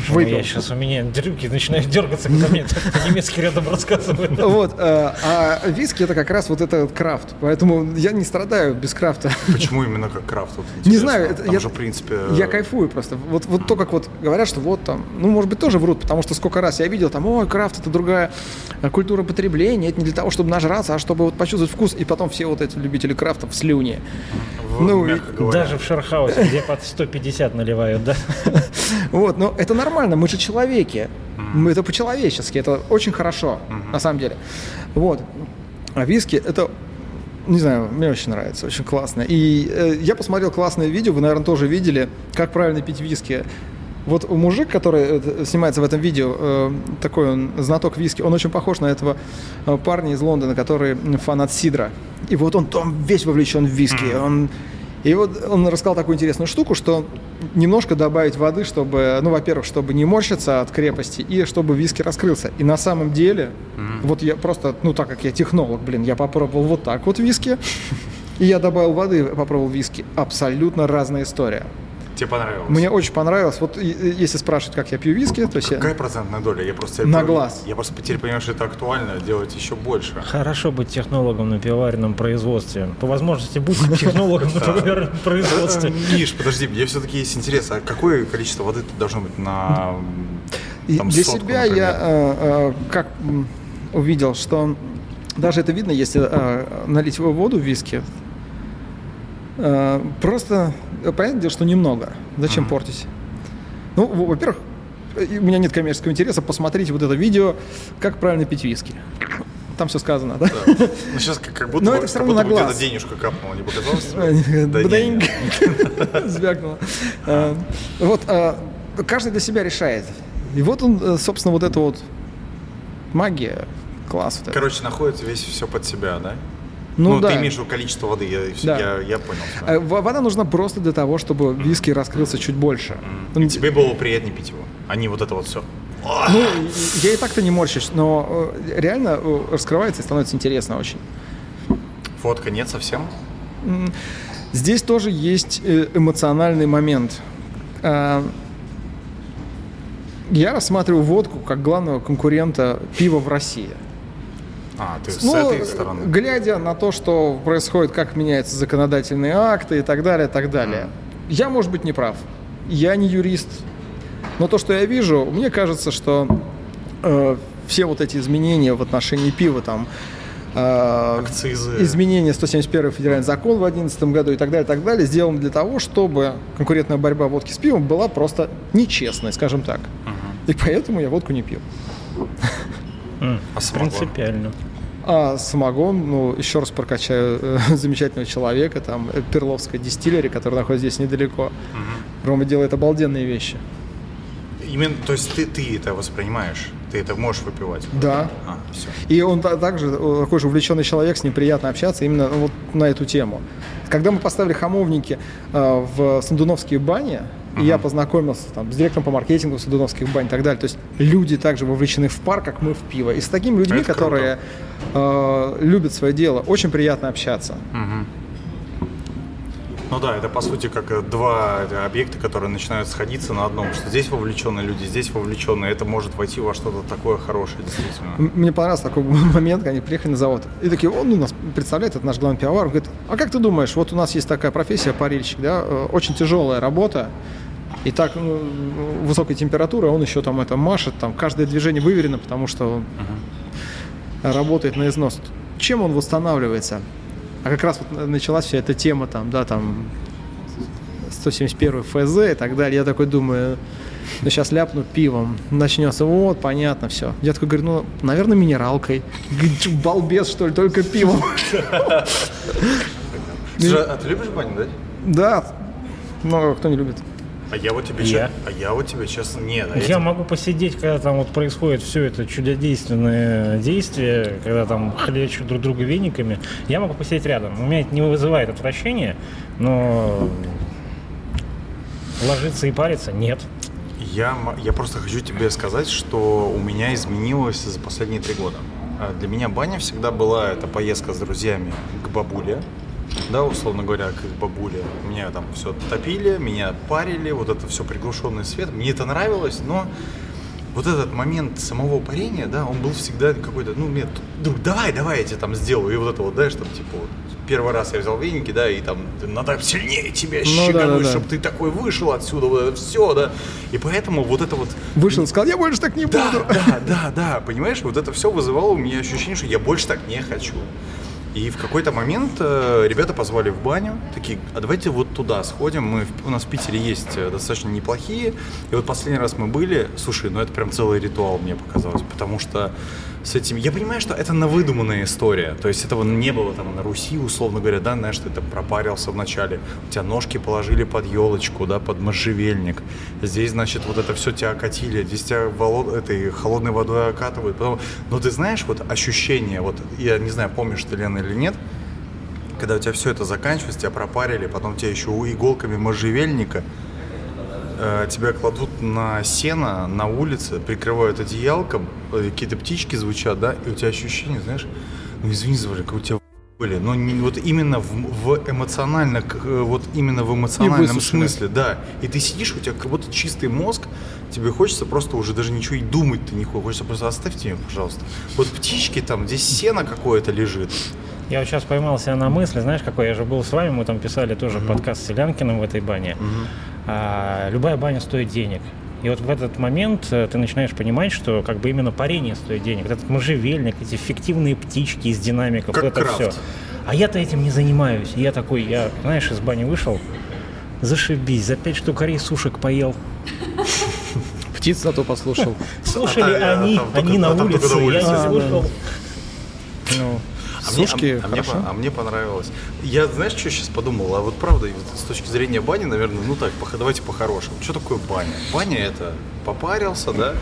выпил. я сейчас у меня руки начинают дергаться, когда мне [laughs] немецкий рядом рассказывает. Вот, э, а виски это как раз вот это крафт. Поэтому я не страдаю без крафта. Почему именно как крафт? Не знаю, я- же, в принципе... Я кайфую просто. Вот, вот то, как вот говорят, что вот там, ну, может быть, тоже врут, потому что сколько раз я видел там, ой, крафт это другая культура потребления, это не для того, чтобы нажраться, а чтобы вот почувствовать вкус, и потом все вот эти любители крафта в слюне. в- ну, говоря. Даже в Шерхаусе, где под 150 наливают, да? [laughs] Вот, но это нормально, мы же человеки. Мы это по-человечески, это очень хорошо, на самом деле. Вот. А виски это не знаю, мне очень нравится, очень классно. И э, я посмотрел классное видео, вы, наверное, тоже видели, как правильно пить виски. Вот мужик, который э, снимается в этом видео, э, такой он знаток виски, он очень похож на этого э, парня из Лондона, который фанат Сидра. И вот он там весь вовлечен в виски. Он, и вот он рассказал такую интересную штуку, что немножко добавить воды, чтобы, ну, во-первых, чтобы не морщиться от крепости, и чтобы виски раскрылся. И на самом деле, вот я просто, ну, так как я технолог, блин, я попробовал вот так вот виски, [laughs] и я добавил воды, попробовал виски. Абсолютно разная история. Тебе понравилось? Мне очень понравилось. Вот если спрашивать, как я пью виски, то есть я- Какая процентная доля? Я просто На теперь- глаз. Я просто теперь понимаю, что это актуально делать еще больше. Хорошо быть технологом на пивоваренном производстве. По возможности будьте [laughs] технологом на пивоваренном производстве. Миш, подожди, мне все-таки есть интерес, а какое количество воды тут должно быть на там, для сотку, себя например? я э, э, как увидел, что даже это видно, если э, налить воду в виски. Э, просто понятное дело, что немного. Зачем Мгм. портить? Ну, во- во-первых, э, у меня нет коммерческого интереса, посмотрите вот это видео, как правильно пить виски. Там все сказано, да? Да. Ну, сейчас как, как будто, Но бы- это как равно на глаз. где-то денежка капнула, не показалось? тебе? [laughs] Да не, Бдынь. не. [laughs] Звякнуло. Э, Вот э, каждый для себя решает. И вот он, э, собственно, вот это вот магия, класс. вот. Короче, находится весь все под себя, да? Ну да. ты имеешь количество воды, я, Да. я, я понял. Э, в- Вода нужна просто для того, чтобы виски раскрылся чуть больше. И тебе было приятнее пить его, а не вот это вот все. Ну, я и так-то не морщусь, но э, реально э, раскрывается и становится интересно очень. Фотка нет совсем? Здесь тоже есть э, эмоциональный момент. А, Я рассматриваю водку как главного конкурента пива в России. А, ты с Ну, этой стороны. глядя на то, что происходит, как меняются законодательные акты и так далее, и так далее. Я, может быть, не прав. Я не юрист. Но то, что я вижу, мне кажется, что э, все вот эти изменения в отношении пива, там, э, Акцизы. изменения 171 федеральный закон в 2011 году и так далее, и так далее, сделаны для того, чтобы конкурентная борьба водки с пивом была просто нечестной, скажем так. И поэтому я водку не пью. М, А самогон? Принципиально. А самогон, ну, еще раз прокачаю э, [laughs] замечательного человека, там, э, Перловская дистиллери, который находится здесь недалеко. Рома делает обалденные вещи. Именно, то есть ты, ты это воспринимаешь, ты это можешь выпивать? Да. А, все. И он та- также э, такой же увлеченный человек, с ним приятно общаться именно вот на эту тему. Когда мы поставили хамовники э, в Сандуновские бани, и я познакомился там, с директором по маркетингу Сандуновских бань и так далее, то есть люди также вовлечены в пар, как мы в пиво. И с такими людьми, Это которые э, любят свое дело, очень приятно общаться. Ну да, это по сути как э, два э, объекта, которые начинают сходиться на одном, что здесь вовлеченные люди, здесь вовлеченные, это может войти во что-то такое хорошее, действительно. Мне понравился такой [laughs] момент, когда они приехали на завод. И такие, он ну, нас представляет, это наш главный пивовар. Он говорит, а как ты думаешь, вот у нас есть такая профессия, парильщик, да, э, очень тяжелая работа, и так ну, высокая температура, он еще там это машет, там каждое движение выверено, потому что он работает на износ. Чем он восстанавливается? А как раз вот началась вся эта тема там, да, там 171 ФЗ и так далее. Я такой думаю, Ну, сейчас ляпну пивом. Начнется, вот, понятно, все. Я такой говорю, ну, наверное, минералкой. Говорит, «Чё, Балбес, что ли, только пивом. Слушай, [laughs] а ты любишь баню, да? Да, но кто не любит. А я вот тебе Я? честно, а я вот тебе честно нет. а Я тебе- могу посидеть, когда там вот происходит все это чудодейственное действие, когда там хлещут друг друга вениками. Я могу посидеть рядом. У меня это не вызывает отвращения, но ложиться и париться нет. Я, я просто хочу тебе сказать, что у меня изменилось за последние три года. А Для меня баня всегда была это поездка с друзьями к бабуле, да, условно говоря, к их бабуле. Меня там все топили, меня парили, вот это все приглушенный свет. Мне это нравилось, но вот этот момент самого парения, да, он был всегда какой-то, ну, мне, друг, давай, давай, я тебе там сделаю. И вот это вот, да, чтобы, типа, вот, первый раз я взял веники, да, и там, надо сильнее тебя Ну, щегануть, да-да-да. чтобы ты такой вышел отсюда, вот это все, да. И поэтому вот это вот Вышел и сказал, я больше так не да, буду. да, да, да, понимаешь, вот это все вызывало у меня ощущение, что я больше так не хочу. И в какой-то момент э, ребята позвали в баню, такие, а давайте вот туда сходим, мы, у нас в Питере есть э, достаточно неплохие, и вот последний раз мы были, слушай, ну это прям целый ритуал мне показалось, потому что с этим, я понимаю, что это навыдуманная история, то есть этого не было там на Руси, условно говоря, да, знаешь, ты там пропарился вначале, у тебя ножки положили под елочку, да, под можжевельник, здесь, значит, вот это все тебя окатили, здесь тебя воло- этой холодной водой окатывают, потом, но ты знаешь, вот ощущение, вот, я не знаю, помнишь ты, Лена, или нет, когда у тебя все это заканчивается, тебя пропарили, потом тебя еще у иголками можжевельника, тебя кладут на сено на улице, прикрывают одеялком, э, какие-то птички звучат, да, и у тебя ощущение, знаешь, ну извини за как у тебя были, но не, вот именно в, в эмоционально, э, вот именно в эмоциональном смысле, да. И ты сидишь, у тебя как будто чистый мозг, тебе хочется просто уже даже ничего и думать ты не хочешь, хочется просто оставьте меня, пожалуйста. Вот птички там, здесь сено какое-то лежит. Я вот сейчас поймал себя на мысли, знаешь, какой я же был с вами, мы там писали тоже подкаст с Селянкиным в этой бане. А, любая баня стоит денег. И вот в этот момент э, ты начинаешь понимать, что как бы именно парение стоит денег. Вот этот можжевельник, эти фиктивные птички из динамиков, Как вот это крафт. все. А я-то этим не занимаюсь. И я такой, я, знаешь, из бани вышел, зашибись, за пять штук рис сушек поел. Птиц зато послушал. Слушали А они, а они на а улице, я не А, слушал. А мне, Сушки а, а мне, хорошо. по- а мне понравилось. Я, знаешь, что сейчас подумал? А вот правда, с точки зрения бани, наверное, ну так, давайте по-хорошему. Что такое баня? Баня это попарился, да?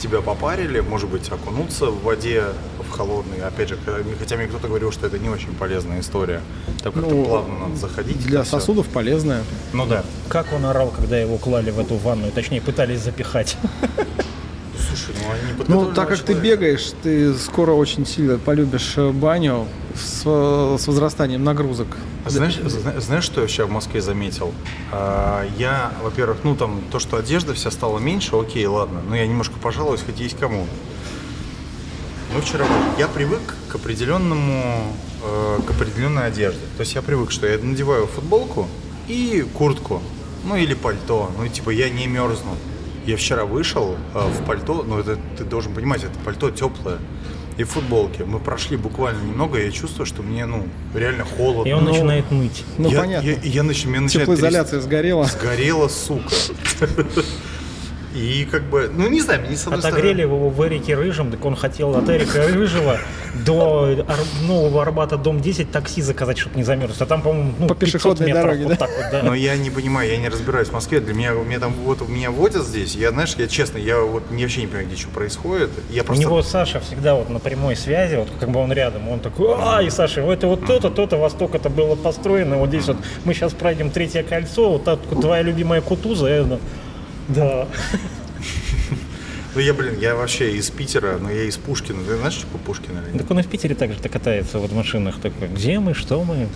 Тебя попарили, может быть, окунуться в воде в холодной. Опять же, хотя мне кто-то говорил, что это не очень полезная история. Так как-то Ну, плавно надо заходить. Для сосудов полезная. Ну да. как он орал, когда его клали в эту ванную, точнее пытались запихать. Слушай, ну они Ну, так как ты человека. бегаешь, ты скоро очень сильно полюбишь э, баню с, с возрастанием нагрузок. А Знаешь, зна- знаешь, что я сейчас в Москве заметил? А, Я, во-первых, ну там то, что одежда вся стала меньше, окей, ладно, но я немножко пожалуюсь, хоть есть кому. Мы вчера. Я привык к определенному, э, к определенной одежде. То есть я привык, что я надеваю футболку и куртку, ну или пальто, ну типа я не мерзну. Я вчера вышел э, в пальто, ну это ты должен понимать, это пальто теплое. И в футболке. Мы прошли буквально немного, и я чувствую, что мне, ну, реально холодно. И он Ну, начинает ныть. Ну, я, понятно. Я, я нач- меня начинает Теплоизоляция сгорела. трясти. Сгорела, сука. [laughs] И как бы, ну не знаю, мне с одной Отогрели стороны- его в Эрике Рыжем, так он хотел от Эрика Рыжего до Ар- нового Арбата, дом 10, такси заказать, чтобы не замерз. А там, по-моему, ну, По 500 пешеходной метров, дороге, вот да? так вот, да. Но я не понимаю, я не разбираюсь в Москве. Для меня, меня там вот меня водят здесь. Я, знаешь, я честно, я вот не- вообще не понимаю, где что происходит. Я У просто него Саша всегда вот на прямой связи, вот как бы он рядом, он такой, а, и Саша, это вот то-то, то-то, восток это было построено, вот здесь вот мы сейчас пройдем третье кольцо, вот так вот твоя любимая Кутуза, это... Да. Ну я, блин, я вообще из Питера, но я из Пушкина. Ты знаешь, что такое Пушкина или нет? Так он и в Питере также то катается вот в машинах такой. Где мы, что мы?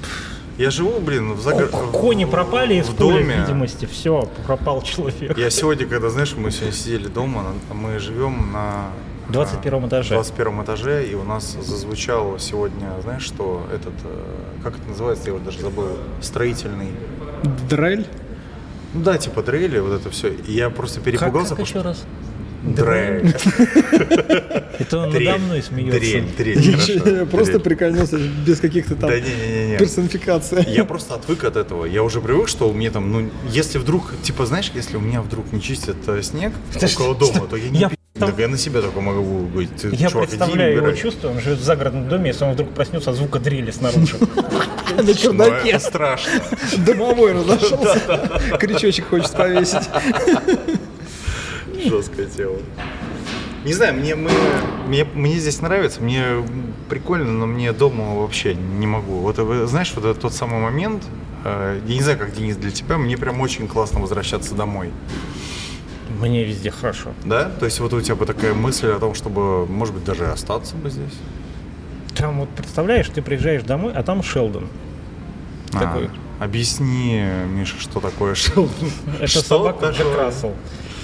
Я живу, блин, в загор... О, Кони в- пропали из в поля доме. видимости, все, пропал человек. Я сегодня, когда, знаешь, мы сегодня сидели дома, мы живем на... 21 а, этаже. 21 этаже, и у нас зазвучал сегодня, знаешь, что этот, э, как это называется, я его даже забыл, строительный. Дрель. Ну да, типа дрели, вот это все. И я просто Как, перепугался, как потому еще раз? Дрель. [laughs] Это он надо мной смеется. Дрель, дрель, хорошо. Я просто прикольнулся без каких-то там персонификаций. Я просто отвык от этого. Я уже привык, что у меня там, ну, если вдруг, типа, знаешь, если у меня вдруг не чистят э, снег около дома, то я не пи***. Так я на себя только могу говорить. Ты, Я чувак, иди представляю его чувство, он живет в загородном доме, если он вдруг проснется от звука дрели снаружи. [laughs] На Ну, чердаке страшно. домовой [laughs] разошелся. Крючочек хочет повесить. Жесткое тело. Не знаю, мне, мы, мне, мне здесь нравится, мне прикольно, но мне дома вообще не могу. Вот вы знаешь, вот это тот самый момент, э, я не знаю, как Денис для тебя, мне прям очень классно возвращаться домой. Мне везде хорошо. Да? То есть вот у тебя бы такая мысль о том, чтобы, может быть, даже остаться бы здесь. Там вот представляешь, ты приезжаешь домой, а там Шелдон. А, Такой. объясни, Миша, что такое [laughs] Шелдон. Это Что собака Джек? Рассел.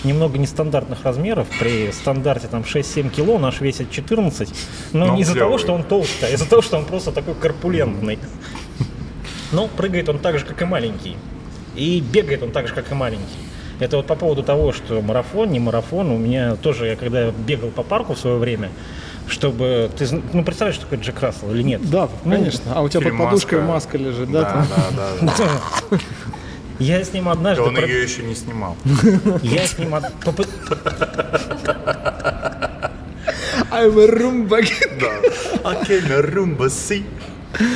Немного нестандартных размеров. При стандарте там 6-7 кило, наш весит 14. Но Ну, не из-за того, что он толстый, а из-за того, что он просто такой корпулентный. [laughs] Но прыгает он так же, как и маленький. И бегает он так же, как и маленький. Это вот по поводу того, что марафон, не марафон. У меня тоже, я когда бегал по парку в свое время, чтобы ты, ну представляешь, что такое Джек Рассел или нет? Да, Ну, конечно. А у тебя под подушкой «Маска». маска лежит, да? Да, там? да, да. [laughs] Я с ним однажды... Он ее еще не снимал. Я с ним... I'm a Roomba. Да. Окей, на румбасы.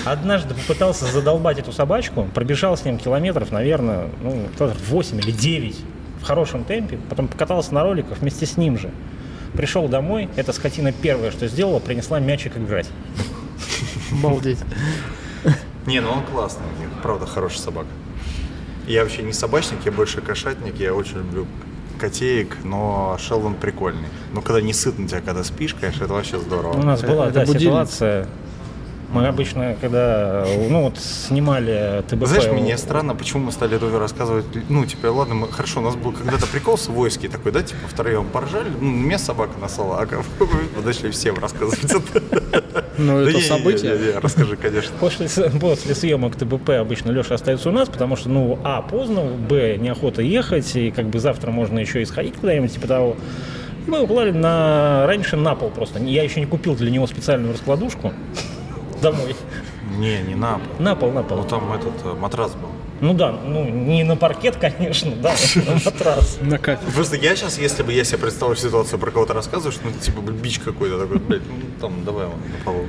Однажды попытался задолбать эту собачку, пробежал с ним километров, наверное, ну, 8 или 9 в хорошем темпе, потом покатался на роликах вместе с ним же. Пришел домой, эта скотина первое, что сделала, принесла мячик играть. Обалдеть. Не, ну он классный, правда, хорошая собака. Я вообще не собачник, я больше кошатник, я очень люблю котеек, но Шелдон прикольный. Но когда не сыт на тебя, когда спишь, конечно, это вообще У здорово. нас Это- была, это да, будильник. ситуация. Мы обычно, когда, ну, вот снимали ТБП... Знаешь, мне странно, почему мы стали это рассказывать. Ну, типа, ладно, мы, хорошо, у нас был когда-то прикол с войски такой, да, типа, втроем поржали, ну, мне собака насала, а вы подошли всем рассказывать это. Ну, это событие. Расскажи, конечно. После, съемок ТБП обычно Леша остается у нас, потому что, ну, а, поздно, б, неохота ехать, и как бы завтра можно еще и сходить куда-нибудь, типа того. Мы уплали на, раньше на пол просто. Я еще не купил для него специальную раскладушку домой. Не, не на пол. На пол, на пол. Ну, там этот э, матрас был. Ну да, ну не на паркет, конечно, да, на матрас. На кафе. Просто я сейчас, если бы я себе представил ситуацию, про кого-то рассказываешь, ну, типа, бич какой-то такой, блядь, ну, там, давай на полу.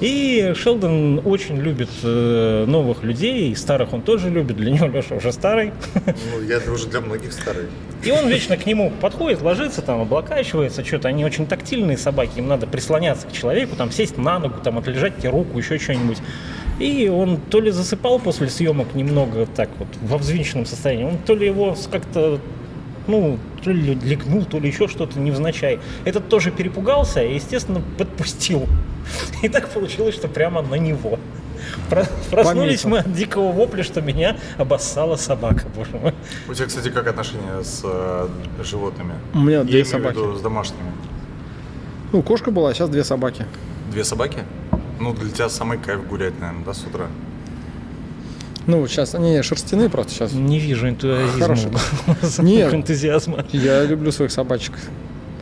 И Шелдон очень любит э, новых людей, и старых он тоже любит, для него Леша уже старый. Ну, я уже для многих старый. И он вечно к нему подходит, ложится, там, облокачивается, что-то. Они очень тактильные собаки, им надо прислоняться к человеку, там, сесть на ногу, там, отлежать тебе руку, еще что-нибудь. И он то ли засыпал после съемок немного так вот во взвинченном состоянии, он то ли его как-то ну, то ли легнул, то ли еще что-то невзначай. Этот тоже перепугался и, естественно, подпустил. И так получилось, что прямо на него. Про- Проснулись Пометил. мы от дикого вопля, что меня обоссала собака, боже мой. У тебя, кстати, как отношения с э, животными? У меня Я две имею в собаки. виду с домашними. Ну, кошка была, а сейчас две собаки. Две собаки? Ну, для тебя самый кайф гулять, наверное, да, с утра? Ну, сейчас они шерстяные просто сейчас. Не вижу энтузиазма. Хорошо. [laughs] Нет. энтузиазма. Я люблю своих собачек.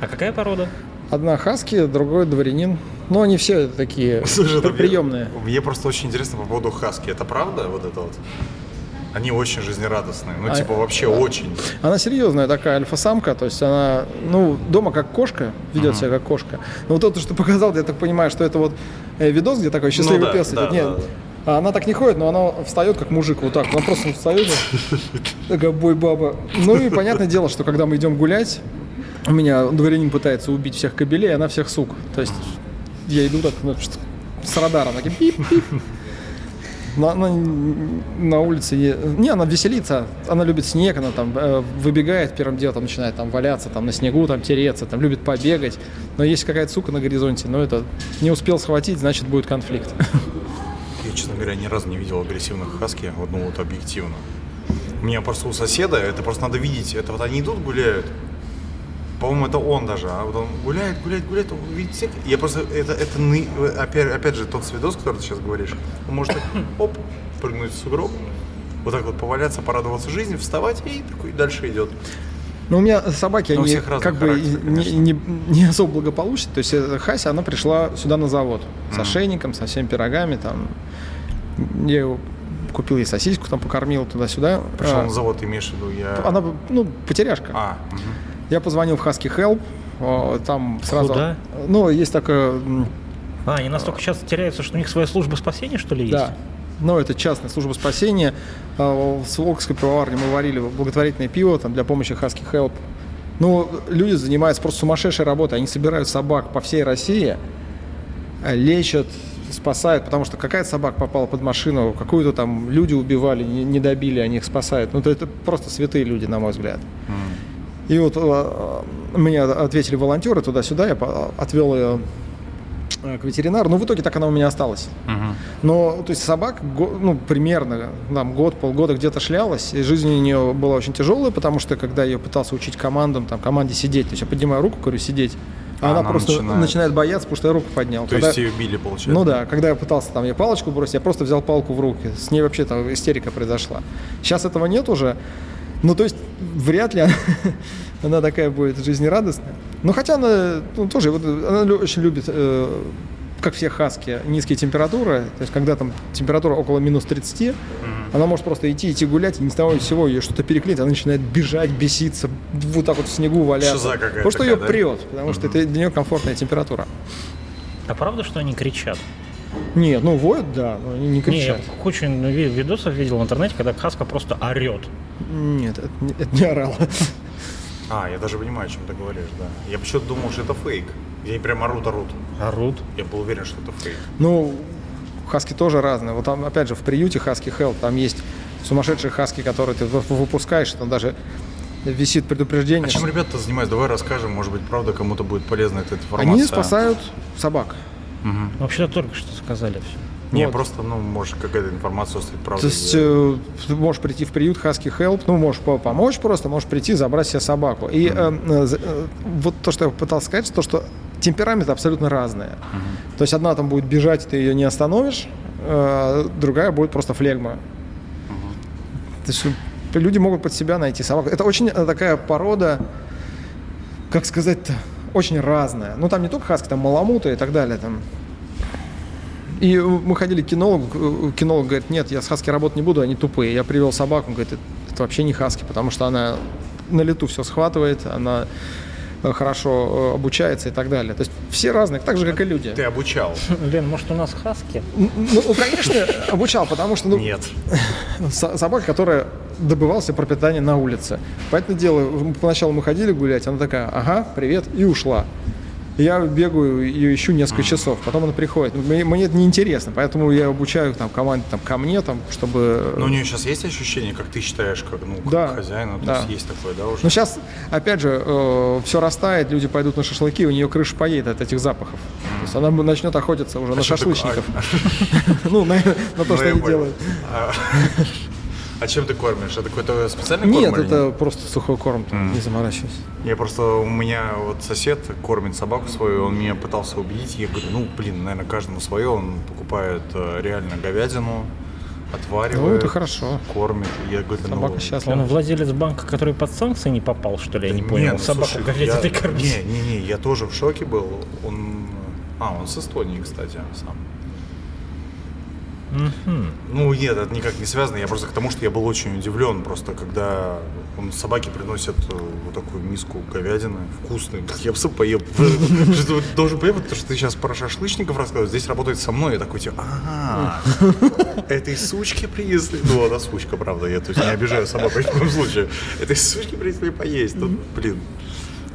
А какая порода? Одна хаски, другой дворянин. Ну, они все такие [laughs] Слушай, при- приемные. Мне, мне просто очень интересно по поводу хаски. Это правда вот это вот? Они очень жизнерадостные. Ну, А- типа, вообще очень. Она серьезная такая альфа-самка, то есть она, ну, дома как кошка, ведет себя как кошка. Но вот то, что показал, я так понимаю, что это вот э, видос, где такой счастливый Ну да, пес да, идет. Нет, да, да. А она так не ходит, но она встает как мужик, вот так. Она просто встает, такая бой-баба. Ну и понятное дело, что когда мы идем гулять, у меня дворянин пытается убить всех кобелей, она всех сук. То есть я иду так ну, с радаром, таким пип-пип. Но она на улице, е- не, она веселится, она любит снег, она там э, выбегает первым делом, начинает там валяться, там на снегу, там тереться, там любит побегать. Но есть какая-то сука на горизонте, но это не успел схватить, значит будет конфликт. Честно говоря, ни разу не видел агрессивных хаски, вот, ну вот объективно. У меня просто у соседа, это просто надо видеть, это вот они идут гуляют, по-моему, это он даже, а вот он гуляет, гуляет, гуляет, он видит всех. Я просто, это, это ны- опять, опять же, тот свидос, который ты сейчас говоришь, он может так, оп, прыгнуть в сугроб, вот так вот поваляться, порадоваться жизни, вставать и такой дальше идет. Ну, у меня собаки, Но они как бы не, не, не особо благополучны. То есть э, Хася, она пришла сюда на завод с Мгм. ошейником, со всеми пирогами. Там. Я купил ей сосиску, там покормил туда-сюда. Пришел А, на завод, имеешь в виду, я... Она, ну, потеряшка. А, мгм. Я позвонил в Husky Help, о, там сразу... Куда? Ну, есть такое... А, они настолько часто теряются, что у них своя служба спасения, что ли, есть? Да. Ну, это частная служба спасения. А, В Волковской пивоварне мы варили благотворительное пиво там, для помощи Husky Help. Ну, люди занимаются просто сумасшедшей работой. Они собирают собак по всей России, э, лечат, спасают, потому что какая-то собака попала под машину, какую-то там люди убивали, не, добили, они их спасают. Ну, то это просто святые люди, на мой взгляд. М. И вот э, мне ответили волонтеры туда-сюда, я отвел ее э, к ветеринару. Ну, в итоге так она у меня осталась. Мгм. Но, то есть собак, ну, примерно, там, год, полгода где-то шлялась, и жизнь у нее была очень тяжелая, потому что, когда я ее пытался учить командам, там, команде сидеть, то есть я поднимаю руку, говорю, сидеть, а, А она, она просто начинает. начинает. бояться, потому что я руку поднял. То Когда- есть ее били, получается? ну да, когда я пытался там ей палочку бросить, я просто взял палку в руки. С ней вообще там истерика произошла. Сейчас этого нет уже. Ну, то есть, вряд ли она, [laughs] она такая будет жизнерадостная. Но хотя она ну, тоже вот, она очень любит, э, как все хаски, низкие температуры. То есть, когда там температура около минус 30, она может просто идти, идти гулять, и ни с того ни с сего ее что-то переклинит, она начинает бежать, беситься, вот так вот в снегу валяться. Шиза какая-то Потому что ее такая, да? прет, потому что это для нее комфортная температура. А правда, что они кричат? Нет, ну воют, да, но они не Не, я кричат. кучу ви- видосов видел в интернете, когда хаска просто орет. Нет, это, не- это не орало. А, я даже понимаю, о чем ты говоришь, да. Я почему-то думал, что это фейк. И они прям орут, орут. Орут. Я был уверен, что это фейк. Ну, хаски тоже разные. Вот там, опять же, в приюте Хаски Help, там есть сумасшедшие хаски, которые ты выпускаешь, там даже висит предупреждение. А чем ребята занимаются? Давай расскажем, может быть, правда, кому-то будет полезна эта информация. Они спасают собак. Мгм. Вообще-то только что сказали все. Не, Вот. просто, ну, может, какая-то информация стать правдой. То есть э, ты можешь прийти в приют Хаски Help, ну, можешь по- помочь просто, можешь прийти, забрать себе собаку. И э, э, э, вот то, что я пытался сказать, то, что темпераменты абсолютно разные. То есть одна там будет бежать, ты ее не остановишь, э, другая будет просто флегма. То есть люди могут под себя найти собаку. Это очень э, такая порода, как сказать-то, очень разная. Ну, там не только хаски, там маламуты и так далее. Там. И э, мы ходили к кинологу, э, кинолог говорит, нет, я с хаски работать не буду, они тупые. Я привел собаку, он говорит, это, это вообще не хаски, потому что она на лету все схватывает, она э, хорошо обучается и так далее. То есть все разные, так же, как и люди. Ты обучал? [laughs] Лен, может, у нас хаски? Н- Ну, конечно, обучал, потому что ну, Нет. [laughs] со- собака, которая добывала себе пропитание на улице. Поэтому дело, поначалу мы ходили гулять, она такая, ага, привет, и ушла. Я бегаю ее ищу несколько часов, потом она приходит. Ну, Мне, мне это неинтересно, поэтому я обучаю там команде там, ко мне, там, чтобы... Но у нее сейчас есть ощущение, как ты считаешь, как, ну, как Да, хозяина? То да. есть есть такое, да, уже? Но сейчас, опять же, все растает, люди пойдут на шашлыки, у нее крыша поедет от этих запахов. То есть она начнет охотиться уже на что ты- шашлычников. [laughs] Ну, на на то, Ну, что они делают. А чем ты кормишь? Это какой-то специальный Нет, корм? или это просто сухой корм, там, не заморачивайся. Я просто, у меня вот сосед кормит собаку свою, он меня пытался убедить, я говорю, ну, блин, наверное, каждому свое, он покупает э, реально говядину, отваривает, Ну, это хорошо. кормит, я говорю, Собака ну, счастлива. Он владелец банка, который под санкции не попал, что ли? Я не понял. ну, Собаку слушай, говядиной я- кормить. Не, не, не, я тоже в шоке был, он, а, он с Эстонии, кстати, сам. Ну, нет, это никак не связано. Я просто к тому, что я был очень удивлен, просто когда он собаке приносят э, вот такую миску говядины, вкусную, как я бы сам поел. [laughs] Должен понимать, потому что ты сейчас про шашлычников рассказываешь, здесь работает со мной, я такой, типа, ага, этой сучки принесли. Ну, она сучка, правда, я тут не обижаю собаку в коем случае. Этой сучки принесли поесть. Тут, блин,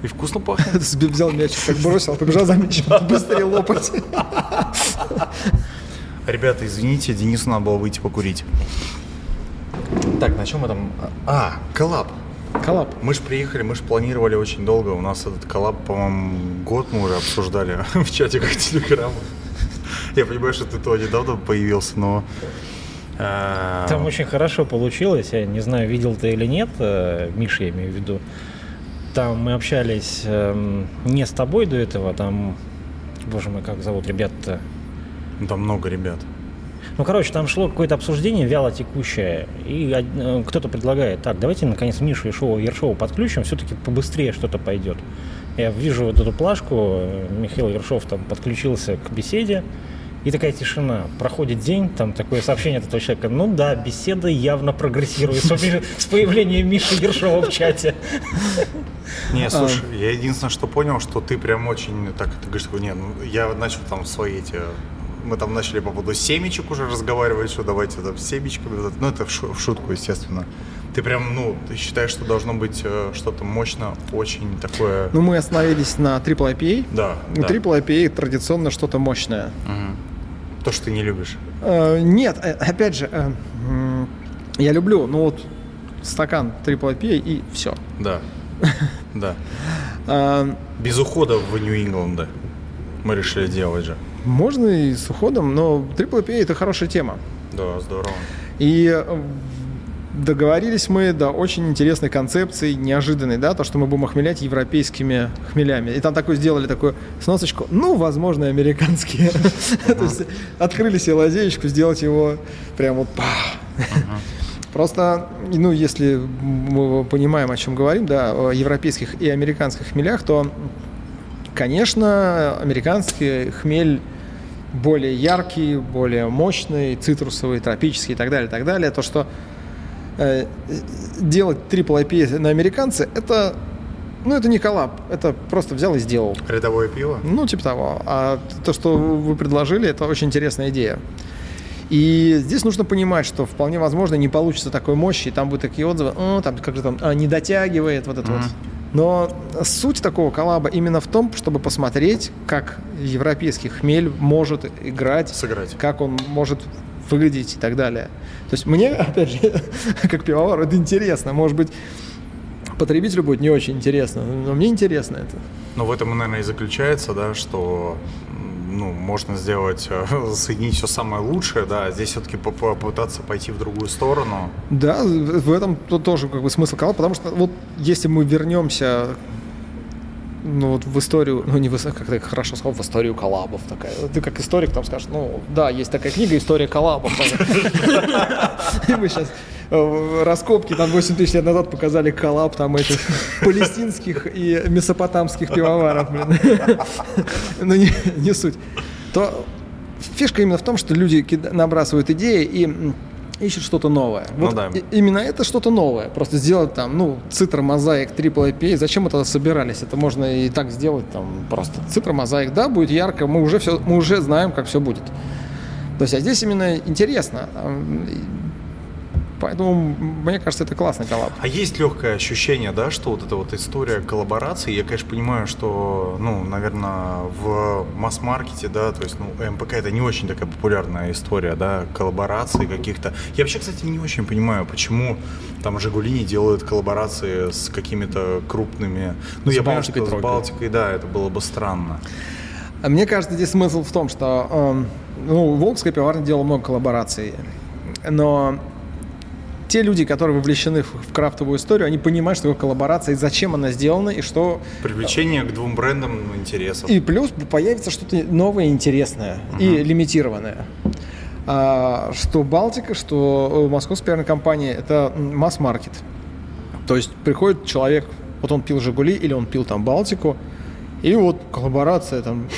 и вкусно пахнет. Взял мяч, как бросил, побежал за мячом, быстрее лопать. Ребята, извините, Денису надо было выйти покурить. Так, на чем мы там? А, коллаб. Коллаб. Мы же приехали, мы же планировали очень долго. У нас этот коллаб, по-моему, год мы уже обсуждали [laughs] в чатиках Телеграма. Я понимаю, что ты то недавно появился, но... э, Там очень хорошо получилось. Я не знаю, видел ты или нет, э, Миша, я имею в виду. Там мы общались эм, не с тобой до этого, там, боже мой, как зовут ребят-то? Ну, Там много ребят. Ну, короче, там шло какое-то обсуждение вяло текущее, и э, кто-то предлагает, так, давайте наконец Мишу Ершова, Ершова подключим, все-таки побыстрее что-то пойдет. Я вижу вот эту плашку, Михаил Ершов там подключился к беседе, и такая тишина. Проходит день, там такое сообщение от этого человека. Ну да, беседа явно прогрессирует с появлением Миши Ершова в чате. Не, слушай, я единственное, что понял, что ты прям очень так, ты говоришь, не, ну я начал там свои эти мы там начали по поводу семечек уже разговаривать, что давайте там семечками, ну это в шутку, естественно. Ты прям, ну, ты считаешь, что должно быть э, что-то мощно, очень такое... Ну, мы остановились на Triple IPA. Да. Да. Triple IPA традиционно что-то мощное. Угу. То, что ты не любишь. Э, нет, э, опять же, э, я люблю, ну вот стакан Triple IPA и все. Да. [laughs] Да. Без ухода в Нью-Ингланда мы решили делать же. Можно и с уходом, но Triple IPA это хорошая тема. Да, здорово. И договорились мы до очень интересной концепции, неожиданной, да, то, что мы будем охмелять европейскими хмелями. И там такой сделали такую сносочку, ну, возможно, американские. [laughs] То есть открыли себе лазеечку, сделать его прям вот Просто, ну, если мы понимаем, о чем говорим, да, о европейских и американских хмелях, то, конечно, американский хмель более яркий, более мощный, цитрусовый, тропический и так далее, и так далее. То, что Э, делать Triple IPA на американце, это ну, это не коллаб, это просто взял и сделал. Рядовое пиво? Ну, типа того. А то, что вы предложили, это очень интересная идея. И здесь нужно понимать, что вполне возможно не получится такой мощи, и там будут такие отзывы, там как же там, а, не дотягивает вот это mm-hmm. вот. Но суть такого коллаба именно в том, чтобы посмотреть, как европейский хмель может играть, Сыграть. как он может выглядеть и так далее. То есть мне, [laughs] опять же, как пивовару, это интересно. Может быть, потребителю будет не очень интересно, но мне интересно это. Но в этом, наверное, и заключается, да, что ну, можно сделать, э, [laughs] соединить все самое лучшее, да, здесь все-таки попытаться пойти в другую сторону. Да, в этом тоже как бы смысл канала, потому что вот если мы вернемся ну вот в историю, ну не в, как ты хорошо сказал, в историю коллабов такая. Ты как историк там скажешь, ну да, есть такая книга «История коллабов». [laughs] Мы сейчас раскопки там 8 тысяч лет назад показали коллаб там этих [laughs] палестинских и месопотамских пивоваров, блин. [laughs] Ну не, не суть. То фишка именно в том, что люди набрасывают идеи и ищет что-то новое. Ну, вот да. именно это что-то новое. Просто сделать там, ну, цитра мозаик, Triple IPA. Зачем это собирались? Это можно и так сделать там просто. Цитра мозаик, да, будет ярко. Мы уже все, мы уже знаем, как все будет. То есть, а здесь именно интересно. Поэтому, мне кажется, это классный коллаб. А есть легкое ощущение, да, что вот эта вот история коллаборации, я, конечно, понимаю, что, ну, наверное, в масс-маркете, да, то есть, ну, МПК это не очень такая популярная история, да, коллаборации каких-то. Я вообще, кстати, не очень понимаю, почему там Жигули не делают коллаборации с какими-то крупными... Ну, с я понимаю, что с Балтикой, да, это было бы странно. Мне кажется, здесь смысл в том, что, э, ну, Волжская пивоварня делала много коллабораций, но те люди, которые вовлечены в крафтовую историю, они понимают, что такое коллаборация и зачем она сделана, и что... Привлечение к двум брендам интересов. И плюс появится что-то новое, интересное угу. и лимитированное. А, что Балтика, что э, Московская пиарная компания – это масс-маркет. То есть приходит человек, вот он пил «Жигули» или он пил там Балтику, и вот коллаборация там.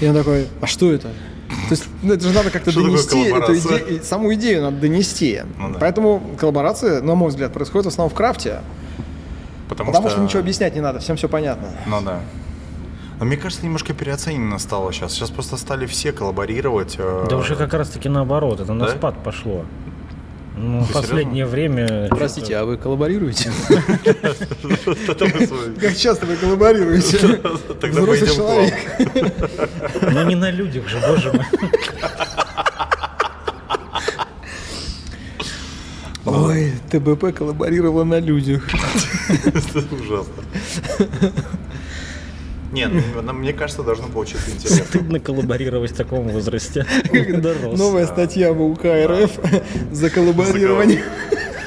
И он такой, а что это? То есть ну, это же надо как-то донести эту идею, саму идею надо донести. Ну, да. Поэтому коллаборация, на мой взгляд, происходит в основном в крафте. Потому, потому что... что ничего объяснять не надо, всем все понятно. Ну да. Но мне кажется, немножко переоценено стало сейчас. Сейчас просто стали все коллаборировать. Э, да уже как раз таки наоборот, это на да? спад пошло. Ну, в последнее время... Простите, а вы коллаборируете? Как часто вы коллаборируете? Тогда мы человек. Ну не на людях же, боже мой. Ой, ТБП коллаборировала на людях. Это [laughs] ужасно. Нет, ну, [laughs] мне кажется, должно получиться [laughs] интересно. Стыдно коллаборировать в таком возрасте. [laughs] Новая статья в УК РФ за коллаборирование.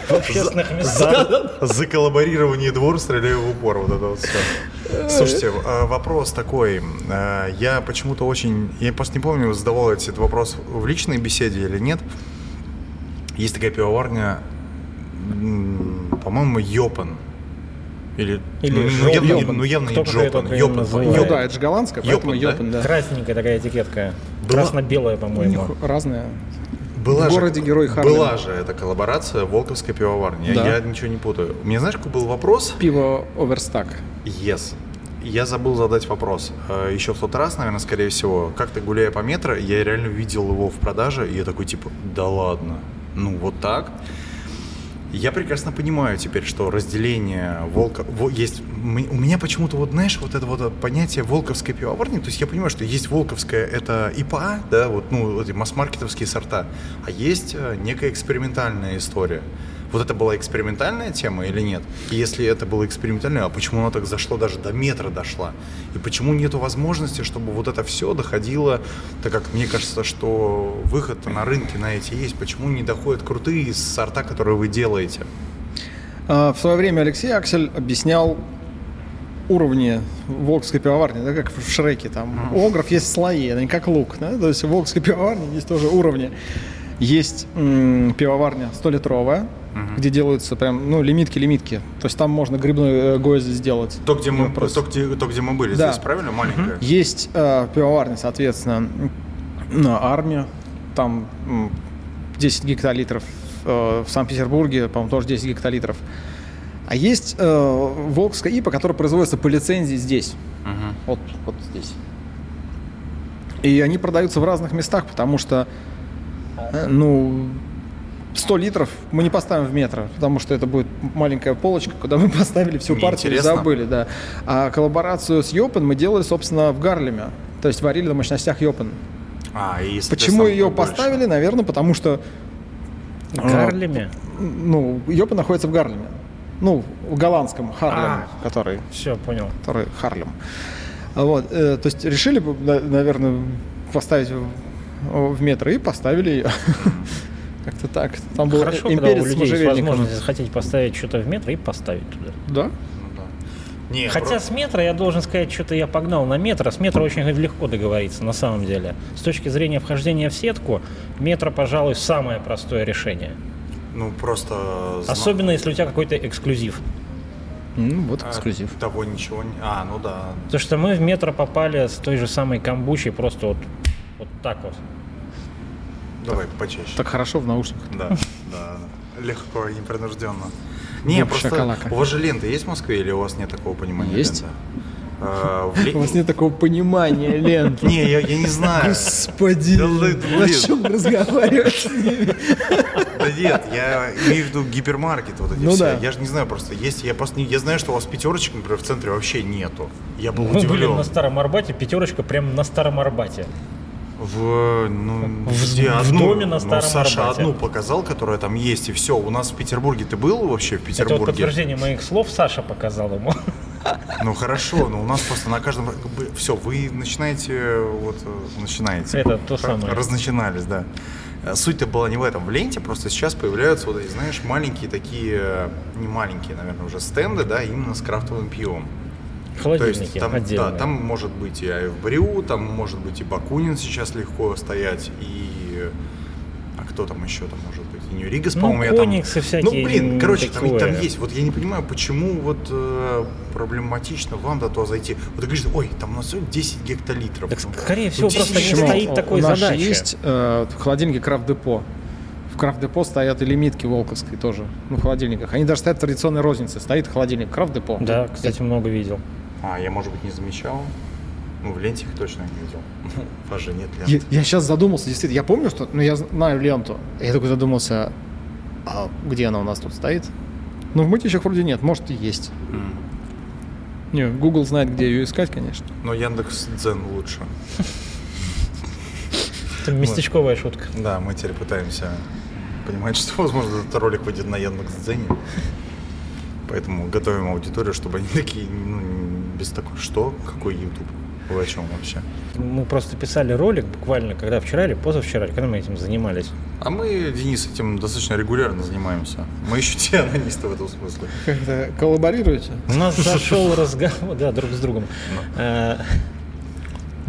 В общественных местах. За коллаборирование двор стреляю в упор. Вот это вот все. Слушайте, э, вопрос такой. Э, Я почему-то очень... Я просто не помню, задавал этот вопрос в личной беседе или нет. Есть такая пивоварня, по-моему, Йопан. Или, Или ну, Жоп- явно, не- Йопан. ну, явно Кто не Джопан. Йопан, называет? Ну да, это же голландская, поэтому Йопан, да? Йопан, да. Красненькая такая этикетка. Была- Красно-белая, по-моему. них разная. Была В же- городе Герой Харлема. Была же эта коллаборация Волковской пивоварни. Я- Да. Я ничего не путаю. У меня знаешь, какой был вопрос? Пиво Оверстак. Yes. Я забыл задать вопрос. Э, Еще в тот раз, наверное, скорее всего, как-то гуляя по метро, я реально видел его в продаже, и я такой, типа, да ладно, ну вот так. Я прекрасно понимаю теперь, что разделение волка... во- есть... У меня почему-то, вот знаешь, вот это вот понятие волковской пивоварни, то есть я понимаю, что есть волковская, это ИПА, да, вот, ну, эти масс-маркетовские сорта, а есть э, некая экспериментальная история. Вот это была экспериментальная тема или нет? И если это было экспериментальное, а почему она так зашла, даже до метра дошла? И почему нету возможности, чтобы вот это все доходило, так как мне кажется, что выход на рынке на эти есть, почему не доходят крутые сорта, которые вы делаете? А, В свое время Алексей Аксель объяснял уровни волкской пивоварни, да, как в Шреке, там у огров есть слои, не как лук, да, то есть в волкской пивоварне есть тоже уровни. Есть м, пивоварня 100-литровая, где делаются прям, ну, лимитки-лимитки, то есть там можно грибной э, гвоздь сделать. То, где мы, Ну, то, где, то, где мы были Да. здесь, правильно? Маленькая? Есть э, пивоварня, соответственно, на армия, там м, 10 гектолитров, э, в Санкт-Петербурге, по-моему, тоже 10 гектолитров. А есть э, Волкская ИПа, которая производится по лицензии здесь, Мгм. вот, вот здесь. И они продаются в разных местах, потому что, э, ну, 100 литров мы не поставим в метро, потому что это будет маленькая полочка, куда мы поставили всю Мне партию и интересно. забыли, да. А коллаборацию с Йопен мы делали, собственно, в Гарлеме. То есть варили на мощностях Йопен. А, и, Почему ее побольше. поставили? Наверное, потому что В Гарлеме. ну, Йопен находится в Гарлеме. Ну, в голландском Харлем, А. который Все, понял. который Харлем. Вот, э, то есть решили наверное, поставить в, в метро и поставили ее. [laughs] Как-то так. Там был Хорошо, когда у людей есть возможность захотеть поставить что-то в метро и поставить туда. Да? Ну да. Не, Хотя про- с метро, я должен сказать, что-то я погнал на метро. С метро очень легко договориться, на самом деле. С точки зрения вхождения в сетку, метро, пожалуй, самое простое решение. ну просто... Особенно, если у тебя какой-то эксклюзив. Ну, вот а, эксклюзив. Того ничего не... А, ну да. Потому что мы в метро попали с той же самой камбучей просто вот, вот так вот. Давай почаще. Так хорошо в наушниках. Да, да. Легко и непринужденно. Не, просто шоколака. у вас же лента есть в Москве или у вас нет такого понимания? Есть. А, в [laughs] У вас нет такого понимания лент. Не, я, я не знаю. Господи, Да о чем разговаривать с [laughs] ними? Да нет, я имею в виду гипермаркет вот эти Ну все. да. Я же не знаю просто. Есть, я просто не, я знаю, что у вас пятерочек, например, в центре вообще нету. Я был Мы были на Старом Арбате, пятерочка прям на Старом Арбате. В, ну, В- где в одну, доме на ну, Старом Саша Арбате. одну показал, которая там есть, и все. У нас в Петербурге ты был вообще в Это вот Петербурге? подтверждение моих слов Саша показал ему. [laughs] Ну хорошо, но у нас просто на каждом... Все, вы начинаете, вот, начинаете. Это то самое. Разначинались, да. Суть-то была не в этом. В ленте просто сейчас появляются вот эти, знаешь, маленькие такие, не маленькие, наверное, уже стенды, да, именно с крафтовым пивом. То Холодильники есть там, отдельные. да, там может быть и Айвбрю, там может быть и Бакунин сейчас легко стоять, и... А кто там еще там может быть? И Нью-Ригас, Ну, по-моему, я там... комиксы всякие, Ну, блин, короче, там, такое. там есть. Вот я не понимаю, почему вот э, проблематично вам до того зайти. Вот ты говоришь, ой, там у нас всего 10 гектолитров. Так, Ну, скорее ну, всего, 10 просто не стоит такой У нас же задачи. есть э, в холодильнике крафт-депо. В крафт-депо стоят и лимитки волковской тоже, ну, в холодильниках. Они даже стоят в традиционной рознице. Стоит холодильник крафт-депо. Да, кстати, много видел. А, я, может быть, не замечал. Ну, в ленте их точно не видел. У вас же нет Я, ленты. сейчас задумался, действительно. Я помню, что... Ну, я знаю ленту. Я такой задумался, а где она у нас тут стоит? Ну, в мытищах вроде нет, может и есть. М. Не, Google знает, где ее искать, конечно. Но Яндекс Дзен лучше. [laughs] Это местечковая шутка. Да, мы теперь пытаемся понимать, что, возможно, этот ролик выйдет на Яндекс Дзене. Поэтому готовим аудиторию, чтобы они такие, ну, без такого, что? Какой YouTube? Вы о чем вообще? Мы просто писали ролик буквально, когда вчера или позавчера, когда мы этим занимались. А мы, Денис, этим достаточно регулярно занимаемся. Мы еще те анонисты в этом смысле. Как-то коллаборируете? У нас зашел разговор, [laughs] да, друг с другом.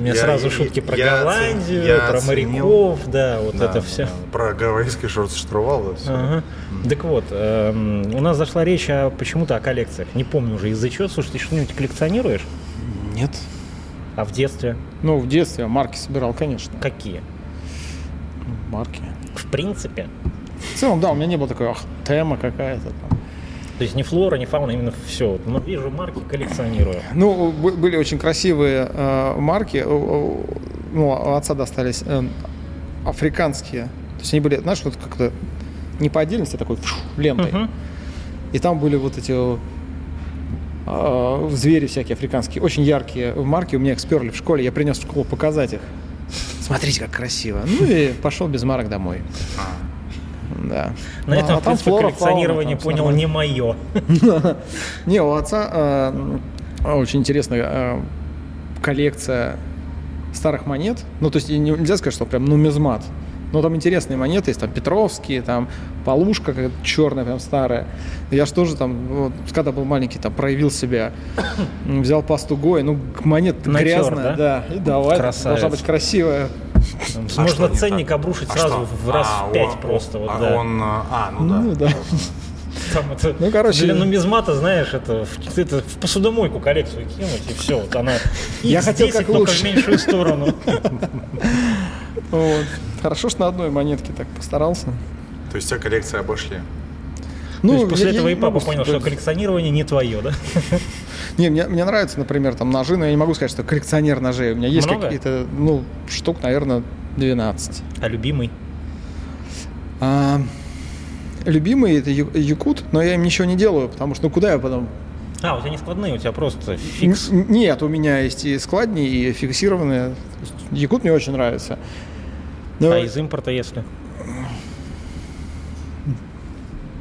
Э, У меня Я- сразу шутки про я Голландию, я про оценил. моряков, да, вот Да, это все. [laughs] Про гавайский шорт штурвал. да, всё. Ага. Так вот, эм, у нас зашла речь о, почему-то о коллекциях. Не помню уже из-за чего. Слушай, ты что-нибудь коллекционируешь? Нет. А в детстве Ну, в детстве марки собирал, конечно. какие? Марки. В принципе. В целом, да, у меня не было такой, ах, тема какая-то там. То есть не флора, не фауна, именно все. Но вижу марки, коллекционирую. Ну, были очень красивые э, марки. Ну, у отца достались э, африканские. То есть они были, знаешь, вот как-то не по отдельности, а такой фшу, лентой. Мгм. И там были вот эти э, звери всякие африканские, очень яркие марки. У меня их сперли в школе, я принес в школу показать их. Смотрите, как красиво. Ну и пошел без марок домой. Да. На Ну, этом, а в там принципе, флора, коллекционирование, фауна, понял, не мое. [laughs] Не, у отца э, очень интересная э, коллекция старых монет. Ну, то есть нельзя сказать, что прям нумизмат. Но там интересные монеты есть, там Петровские, там Полушка черная, прям старая. Я же тоже там, вот, когда был маленький, там проявил себя, [coughs] взял пасту Гоя, ну, Натер, грязная, да? и давай, Красавец. должна быть красивая. А Можно ценник так? обрушить А сразу что? в раз А, в пять он- просто. Вот, а да. он, а, ну да. Ну, да. Там это, Ну, короче- для нумизмата, знаешь, это, в- это в посудомойку коллекцию кинуть, и все. Вот она [laughs] Я X10, хотел как только лучше. в меньшую сторону. [laughs] Вот. Хорошо, что на одной монетке так постарался. То есть тебя коллекция обошли. То есть после Ну, я- этого я и папа понял, что коллекционирование не твое, да? [laughs] Не, мне, мне нравятся, например, там ножи, но я не могу сказать, что коллекционер ножей. У меня есть какие-то, ну, штук, наверное, 12. А любимый? А, любимый это якут, но я им ничего не делаю, потому что ну куда я потом? А, у тебя не складные, у тебя просто фикс. Н- Нет, у меня есть и складни, и фиксированные. Якут мне очень нравится. Но А из импорта, если?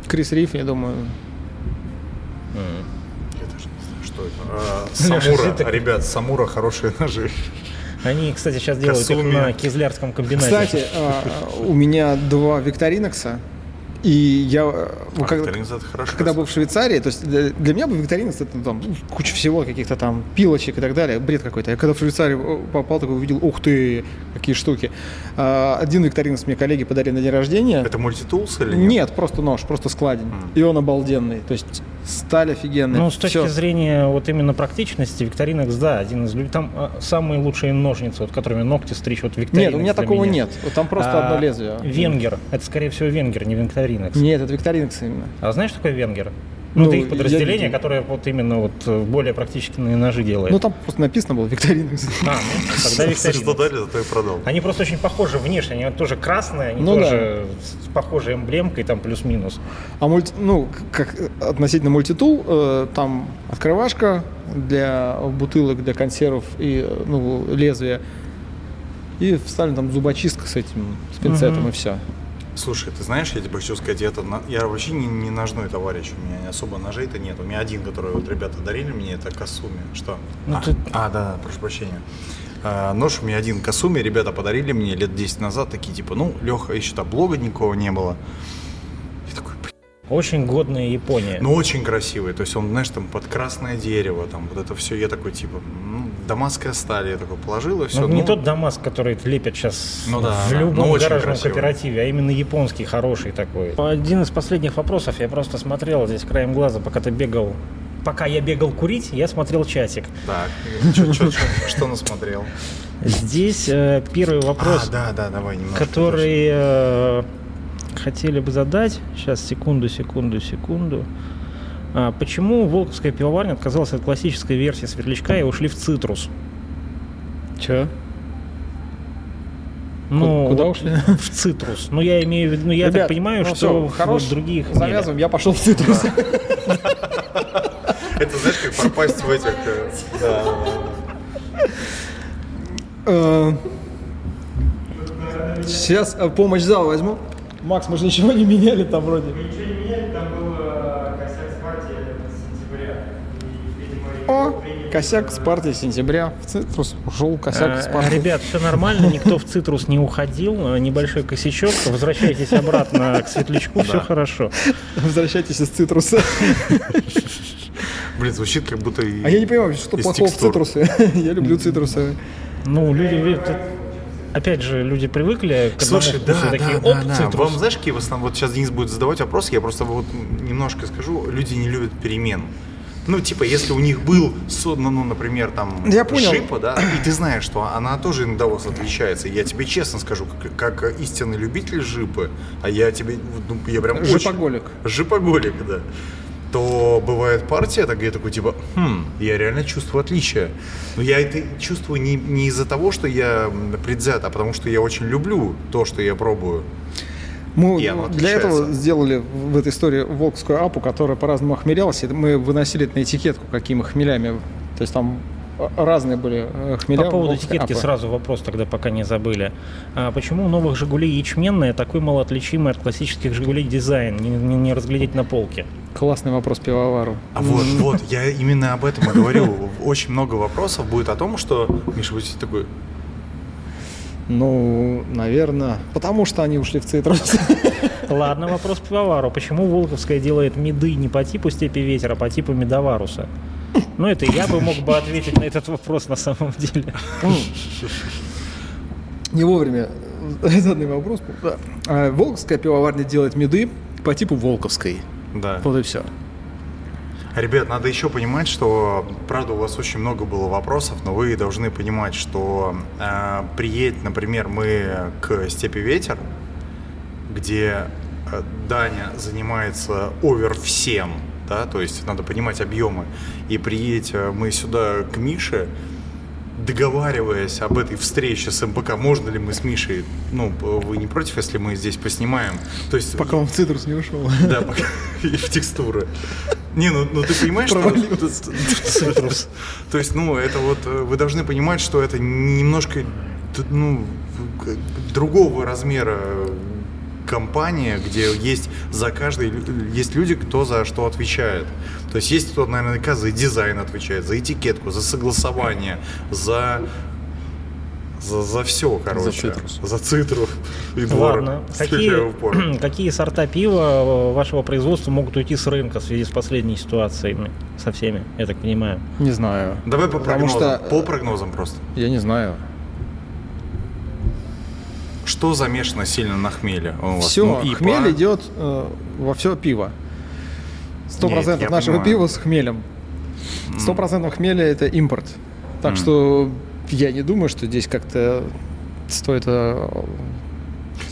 Крис Риф, я думаю. М. Я даже не знаю, что это. А, Леша, [laughs] Самура, ты так- ребят, Самура хорошие ножи. Они, кстати, сейчас делают их Касуми. на Кизлярском комбинате. Кстати, а, у меня два Викторинокса, и я, э, А, это хорошо. когда был в Швейцарии, то есть для, для меня был Викторинокс это там куча всего, каких-то там пилочек и так далее, бред какой-то. Я когда в Швейцарию э, попал, такой увидел, ух ты, какие штуки. А, один Викторинокс мне коллеги подарили на день рождения. Это мультитулс или нет? Нет, просто нож, просто складень. И он обалденный. То есть сталь офигенная. Ну, с точки Всё. зрения вот именно практичности, Викторинекс, да, один из люб- Там а, самые лучшие ножницы, вот которыми ногти стричь, вот Викторинекс Нет, у меня такого меня. нет. Там просто А, одно лезвие. Венгер. Это, скорее всего, Венгер, не Викторинекс. Нет, это Викторинокс именно. А знаешь, что такое Венгер? Ну, Ну, это их я подразделение, видел. которое вот именно вот э, более практичные ножи делает. Ну, там просто написано было Викторинокс. А, ну, тогда Что Викторинекс. дали, зато и продал. Они просто очень похожи внешне, они вот тоже красные, они Ну тоже с похожей эмблемкой, там плюс-минус. А мульти, ну, как относительно мультитул, э, там открывашка для бутылок, для консервов и ну, лезвие. И вставлен там зубочистка с этим, с пинцетом Мгм. и все. Слушай, ты знаешь, я тебе хочу сказать, это, я вообще не, не ножной товарищ, у меня особо ножей-то нет. У меня один, который вот ребята дарили мне, это Касуми. Что? Ну, а, ты- а, да, прошу прощения. А, нож у меня один Касуми, ребята подарили мне лет 10 назад, такие типа, ну, Леха, еще там блога никого не было. Очень годная Япония. ну, очень красивый, то есть он, знаешь, там под красное дерево, там вот это все, я такой типа, ну, дамасская сталь, я такой положил и все. Ну, не тот Дамаск, который лепят сейчас Ну да, в да. любом Ну, гаражном красивый. кооперативе, а именно японский, хороший такой. Один из последних вопросов, я просто смотрел здесь краем глаза, пока ты бегал. Пока я бегал курить, я смотрел чатик. Так, чё- чё- чё- что насмотрел? Здесь э, первый вопрос, А, да, да, давай немножко. который э, хотели бы задать. Сейчас, секунду, секунду, секунду. А, почему Волковская пивоварня отказалась от классической версии светлячка и ушли в цитрус? Че? Ну, Куда вот ушли? [laughs] В цитрус. Ну, я имею в виду, ну, я Ребят, так понимаю, ну что всё, в хорош, других нет. Завязываем, я пошел в цитрус. Это знаешь, как пропасть в этих... э, да. Сейчас э, помощь зала возьму. Макс, мы же ничего не меняли там вроде. Ничего не меняли, там был э, косяк с партии сентября. И, видимо, О! приняли Косяк с партии сентября. В цитрус ушел косяк с Э, партии. Ребят, все нормально, никто в цитрус не уходил. Э, Небольшой косячок. Возвращайтесь обратно к светлячку, все хорошо. Возвращайтесь из цитруса. Блин, звучит как будто... и- А я не понимаю, что плохого в цитрусе. [laughs] Я люблю цитрусы. Ну, люди, видят, опять же, люди привыкли к Слушай, вкусу, да, такие, да, оп, да, да. Вам знаешь, какие в основном, вот сейчас Денис будет задавать вопросы, я просто вот немножко скажу, люди не любят перемен. Ну, типа, если у них был, ну, ну, например, там, Я понял. шипа, да, и ты знаешь, что она тоже иногда у вас отличается. Я тебе честно скажу, как, как истинный любитель жипы, а я тебе, ну, я прям очень- Жипоголик. Жипоголик, да. То бывает партия, так я такой типа, хм, я реально чувствую отличие. Но я это чувствую не, не из-за того, что я предвзят, а потому что я очень люблю то, что я пробую. Мы для этого сделали в этой истории волкскую апу, которая по-разному охмелялась. и Мы выносили это на этикетку, какими хмелями. То есть там разные были э, хмеля. По поводу этикетки сразу вопрос тогда, пока не забыли. А почему у новых «Жигулей» ячменная такой малоотличимый от классических «Жигулей» дизайн? Не, не- не разглядеть на полке. Классный вопрос пивовару. А вот, вот, я именно об этом и говорю. Очень много вопросов будет о том, что Миша будет такой, Ну, наверное, потому что они ушли в цитрус. [laughs] Ладно, вопрос пивовару. Почему Волковская делает меды не по типу степи ветера, а по типу медоваруса? Ну, это я бы мог бы ответить на этот вопрос на самом деле. Не вовремя заданный вопрос. Да. А, Волковская пивоварня делает меды по типу Волковской. да. Вот и все. Ребят, надо еще понимать, что, правда, у вас очень много было вопросов, но вы должны понимать, что э, приедет, например, мы к Степи Ветер, где э, Даня занимается овер всем, да, то есть надо понимать объемы, и приедете мы сюда к Мише, договариваясь об этой встрече с МПК, можно ли мы с Мишей, ну, вы не против, если мы здесь поснимаем? То есть Пока он в цитрус не ушел. да, пока- [laughs] и в текстуры. Не, ну, ну ты понимаешь, что... [laughs] Цитрус. То есть, ну, это вот, э, вы должны понимать, что это немножко, ну, другого размера компания, где есть за каждый, есть люди, кто за что отвечает. То есть есть кто наверняка за дизайн отвечает, за этикетку, за согласование, за за, за все, короче. цитрус. За цитрус. И двор. Ладно. Какие, [clears throat] какие сорта пива э, вашего производства могут уйти с рынка в связи с последней ситуацией со всеми, я так понимаю? Не знаю. Давай по Потому прогнозам. что, По прогнозам просто. Я не знаю. Что замешано сильно на хмеле? Все, Ну, ИПА. хмель идет э, во все пиво. Сто процентов нашего понимаю. пива с хмелем. Сто процентов хмеля это импорт. Так М. что я не думаю, что здесь как-то стоит э,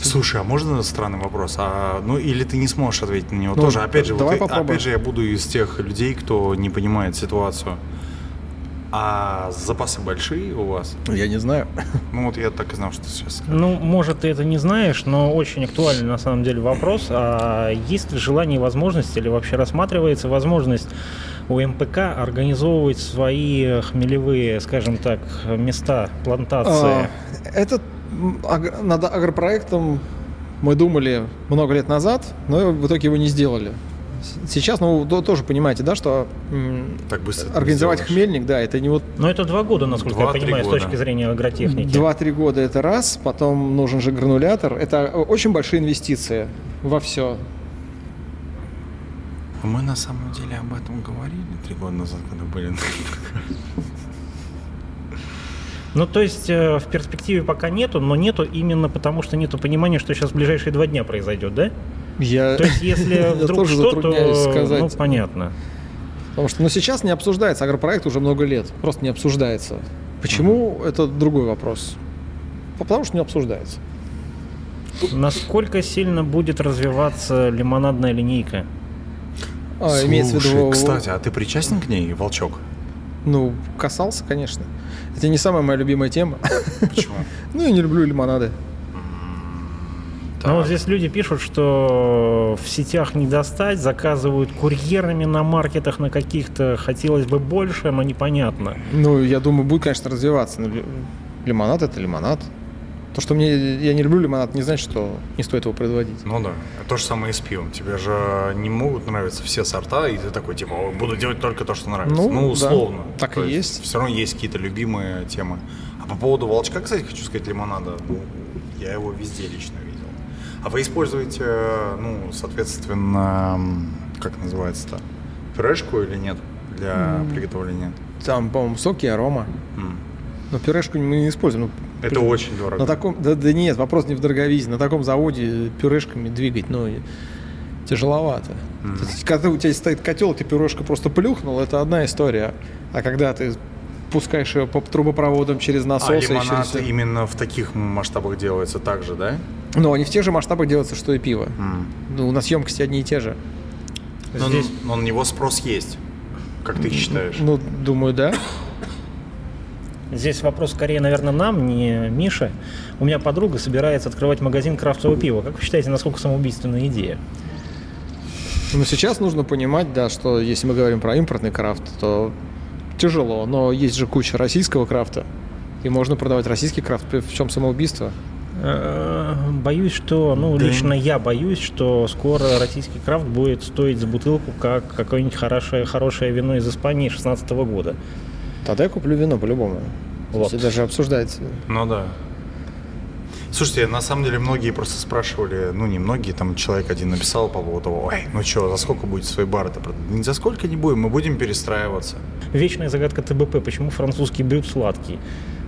Слушай, а можно странный вопрос? А, ну или ты не сможешь ответить на него Ну, тоже? Опять же, давай вот, опять же, я буду из тех людей, кто не понимает ситуацию. А запасы большие у вас? Я не знаю. Ну вот я так и знал, что сейчас скажешь. Ну, может, ты это не знаешь, но очень актуальный на самом деле вопрос. А есть ли желание и возможность, или вообще рассматривается возможность у МПК организовывать свои хмелевые, скажем так, места, плантации? А, Это над агропроектом мы думали много лет назад, но в итоге его не сделали. Сейчас, ну, то- тоже понимаете, да, что Так быстро организовать сделаешь. хмельник, да, это не вот Но это два года, насколько я Два-три понимаю, года. с точки зрения агротехники. Два-три года это раз, потом нужен же гранулятор. Это очень большие инвестиции во все. Мы на самом деле об этом говорили три года назад, когда были на [laughs] Ну, то есть э, в перспективе пока нету, но нету именно потому, что нету понимания, что сейчас в ближайшие два дня произойдет, да? Я, То есть если [laughs] вдруг тоже что, затрудняюсь то, сказать. ну, понятно. Потому что ну, сейчас не обсуждается агропроект уже много лет. Просто не обсуждается. Почему? Это другой вопрос. Потому что не обсуждается. Насколько сильно будет развиваться лимонадная линейка? А, имеется в Слушай, виду... кстати, а ты причастен к ней, Волчок? Ну, касался, конечно. Это не самая моя любимая тема. Почему? [laughs] Ну, я не люблю лимонады. Ну, вот здесь люди пишут, что в сетях не достать, заказывают курьерами на маркетах на каких-то. Хотелось бы больше, но непонятно. Ну, я думаю, будет, конечно, развиваться. Но ли- лимонад – это лимонад. То, что мне я не люблю лимонад, не значит, что не стоит его производить. Ну да, то же самое и с пивом. Тебе же не могут нравиться все сорта, и ты такой, типа, «Ой, буду делать только то, что нравится. Ну, Ну, да. условно. Так То и есть. Все равно есть какие-то любимые темы. А по поводу волчка, кстати, хочу сказать, лимонада, ну, я его везде лично видел. А вы используете, ну, соответственно, как называется-то, пюрешку или нет для приготовления? Там, по-моему, соки, арома. М. Но пюрешку мы не используем. Ну, Это очень дорого. На таком, да, да нет, вопрос не в дороговизне. На таком заводе пюрешками двигать, ну, тяжеловато. То есть, когда у тебя стоит котел, ты пюрешку просто плюхнул, это одна история. А когда ты пускаешь ее по трубопроводам через а насосы и через лимонад всё. именно в таких масштабах делается так же, да? Но они в тех же масштабах делаются, что и пиво. М. Ну, у нас емкости одни и те же. Но, Здесь но на него спрос есть, как ты считаешь? Ну, думаю, да. Здесь вопрос скорее, наверное, нам, не Мише. У меня подруга собирается открывать магазин крафтового пива. Как вы считаете, насколько самоубийственная идея? Но сейчас нужно понимать, да, что если мы говорим про импортный крафт, то тяжело. Но есть же куча российского крафта. И можно продавать российский крафт. В чем самоубийство? Э, Боюсь, что, ну, Да. лично я боюсь, что скоро российский крафт будет стоить за бутылку, как какое-нибудь хорошее, хорошее вино из Испании 16 года. Тогда я куплю вино по-любому. Вот. Это даже обсуждается. Ну да. Слушайте, на самом деле многие просто спрашивали, ну не многие, там человек один написал по поводу того, ой, ну что, за сколько будет свой бар это продать? Ни за сколько не будем, мы будем перестраиваться. Вечная загадка ТБП, почему французский брют сладкий?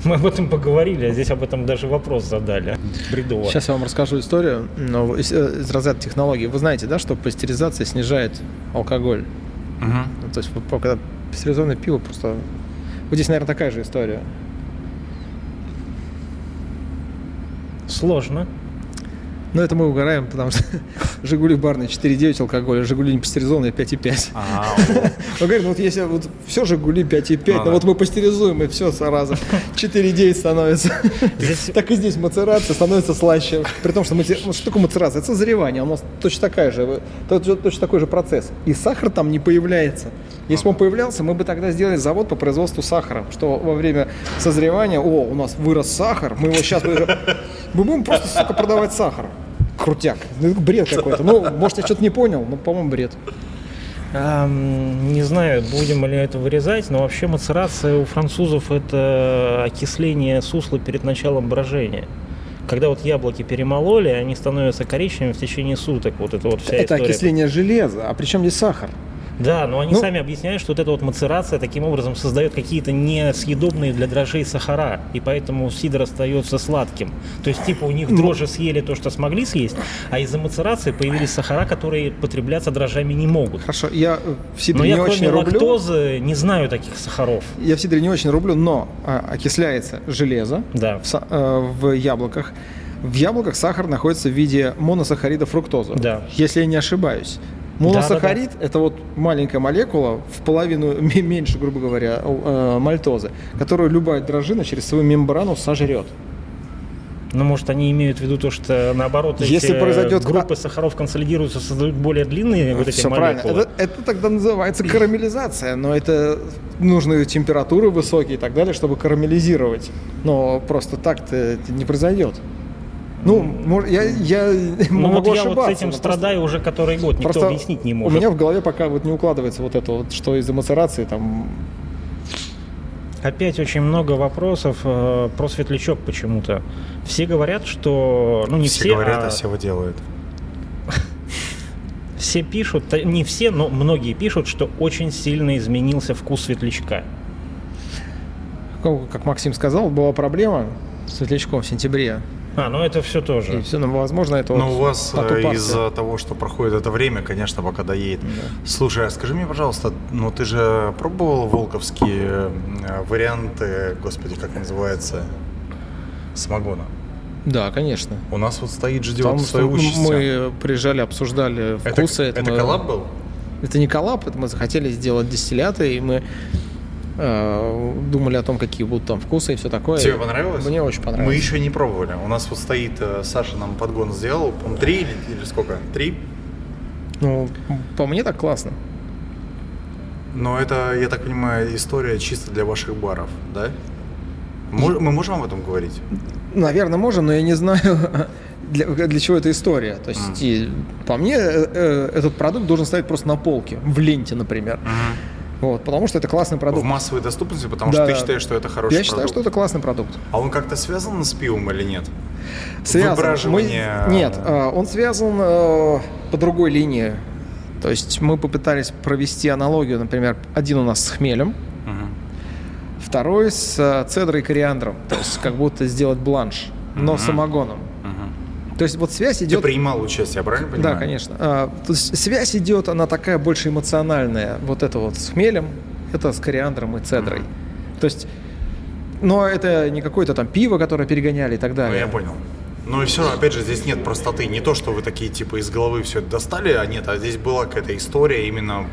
Мы об этом поговорили, а здесь об этом даже вопрос задали. Бредово. Сейчас я вам расскажу историю но из, э, из разряда технологий. Вы знаете, да, что пастеризация снижает алкоголь? Мгм. Ну, то есть, когда пастеризованное пиво просто... Вот здесь, наверное, такая же история. Сложно. Но это мы угораем, потому что [laughs] Жигули барный 4,9 алкоголь, а Жигули не пастеризованные 5,5. А, [laughs] Он говорит, ну вот если вот все Жигули 5,5, Ну но да. вот мы пастеризуем, и все сразу 4,9 становится. Так и здесь мацерация становится слаще. При том, что, ну, что такое мацерация? Это созревание, у нас точно такая же, то- точно такой же процесс. И сахар там не появляется. Если бы он появлялся, мы бы тогда сделали завод по производству сахара, что во время созревания, о, у нас вырос сахар, мы его сейчас мы будем просто, сука, продавать сахар. Крутяк. Ну, бред какой-то. Ну, может, я что-то не понял, но, по-моему, бред. Не знаю, будем ли это вырезать, но вообще мацерация у французов это окисление сусла перед началом брожения. Когда вот яблоки перемололи, они становятся коричневыми в течение суток. Вот это вот вся Это история. окисление железа, а при чем здесь сахар? Да, но они Ну- сами объясняют, что вот эта вот мацерация таким образом создает какие-то несъедобные для дрожжей сахара, и поэтому сидр остается сладким. То есть типа у них Ну- дрожжи съели то, что смогли съесть, а из-за мацерации появились сахара, которые потребляться дрожжами не могут. Хорошо, я в Но сидре я не очень кроме рублю. лактозы не знаю таких сахаров. Я в сидре не очень рублю, но а, окисляется железо Да. в, э, в яблоках. В яблоках сахар находится в виде моносахарида фруктоза. Да. Если я не ошибаюсь. Моносахарид это вот маленькая молекула в половину [laughs] ме- меньше, грубо говоря, э, мальтозы, которую любая дрожжина через свою мембрану сожрет. Ну, может, они имеют в виду то, что наоборот эти Если произойдет- группы сахаров консолидируются, создают более длинные вот эти Все правильно. молекулы. Это, это тогда называется карамелизация, но это нужны температуры высокие и так далее, чтобы карамелизировать. Но просто так-то это не произойдет. Ну, я, я [laughs] Ну, могу вот я ошибаться. вот с этим просто- страдаю уже который год, никто просто объяснить не У может. меня в голове пока вот не укладывается вот это вот, что из-за мацерации там... Опять очень много вопросов э, про светлячок почему-то. Все говорят, что... Ну, не все, все, говорят, а а Сева делает. [laughs] все пишут, та- не все, но многие пишут, что очень сильно изменился вкус светлячка. Как Максим сказал, была проблема с светлячком в сентябре. А, ну это все И тоже. все, ну, возможно, это Но вот у вас э, из-за того, что проходит это время, конечно, пока доедет. Слушай, а скажи мне, пожалуйста, ну ты же пробовал волковские э, варианты, господи, как называется, самогона? Да, конечно. У нас вот стоит ждет Там свое что участие. мы приезжали, обсуждали Это, вкусы. это мы- коллаб был? Это не коллаб, это мы захотели сделать дистилляты, и мы думали о том, какие будут там вкусы и все такое. Тебе понравилось? Мне очень Мы понравилось. еще не пробовали. У нас вот стоит, э, Саша нам подгон сделал, по три или, или сколько? Три? Ну, по мне так классно. Но это, я так понимаю, история чисто для ваших баров, да? Мо- Мы можем об этом говорить? Наверное, можем, но я не знаю, [laughs] для, для чего эта история. То есть, и по мне, э, э, этот продукт должен стоять просто на полке, в ленте, например. Вот, потому что это классный В продукт. массовой доступности, потому Да, что ты да. считаешь, что это хороший Я считаю, продукт. что это классный продукт. А он как-то связан с пивом или нет? Связан. Мы- Нет, э, он связан э, по другой линии. То есть мы попытались провести аналогию, например, один у нас с хмелем, Мгм. второй с э, цедрой и кориандром. То есть как будто сделать бланш, но самогоном. То есть вот связь Ты идет... принимал участие, я правильно понимаю? Да, конечно. А, то есть связь идет, она такая больше эмоциональная. Вот это вот с хмелем, это с кориандром и цедрой. То есть, но это не какое-то там пиво, которое перегоняли и так Ну, далее. я понял. Ну и все, опять же, здесь нет простоты. Не то, что вы такие типа из головы все это достали, а нет, а здесь была какая-то история именно.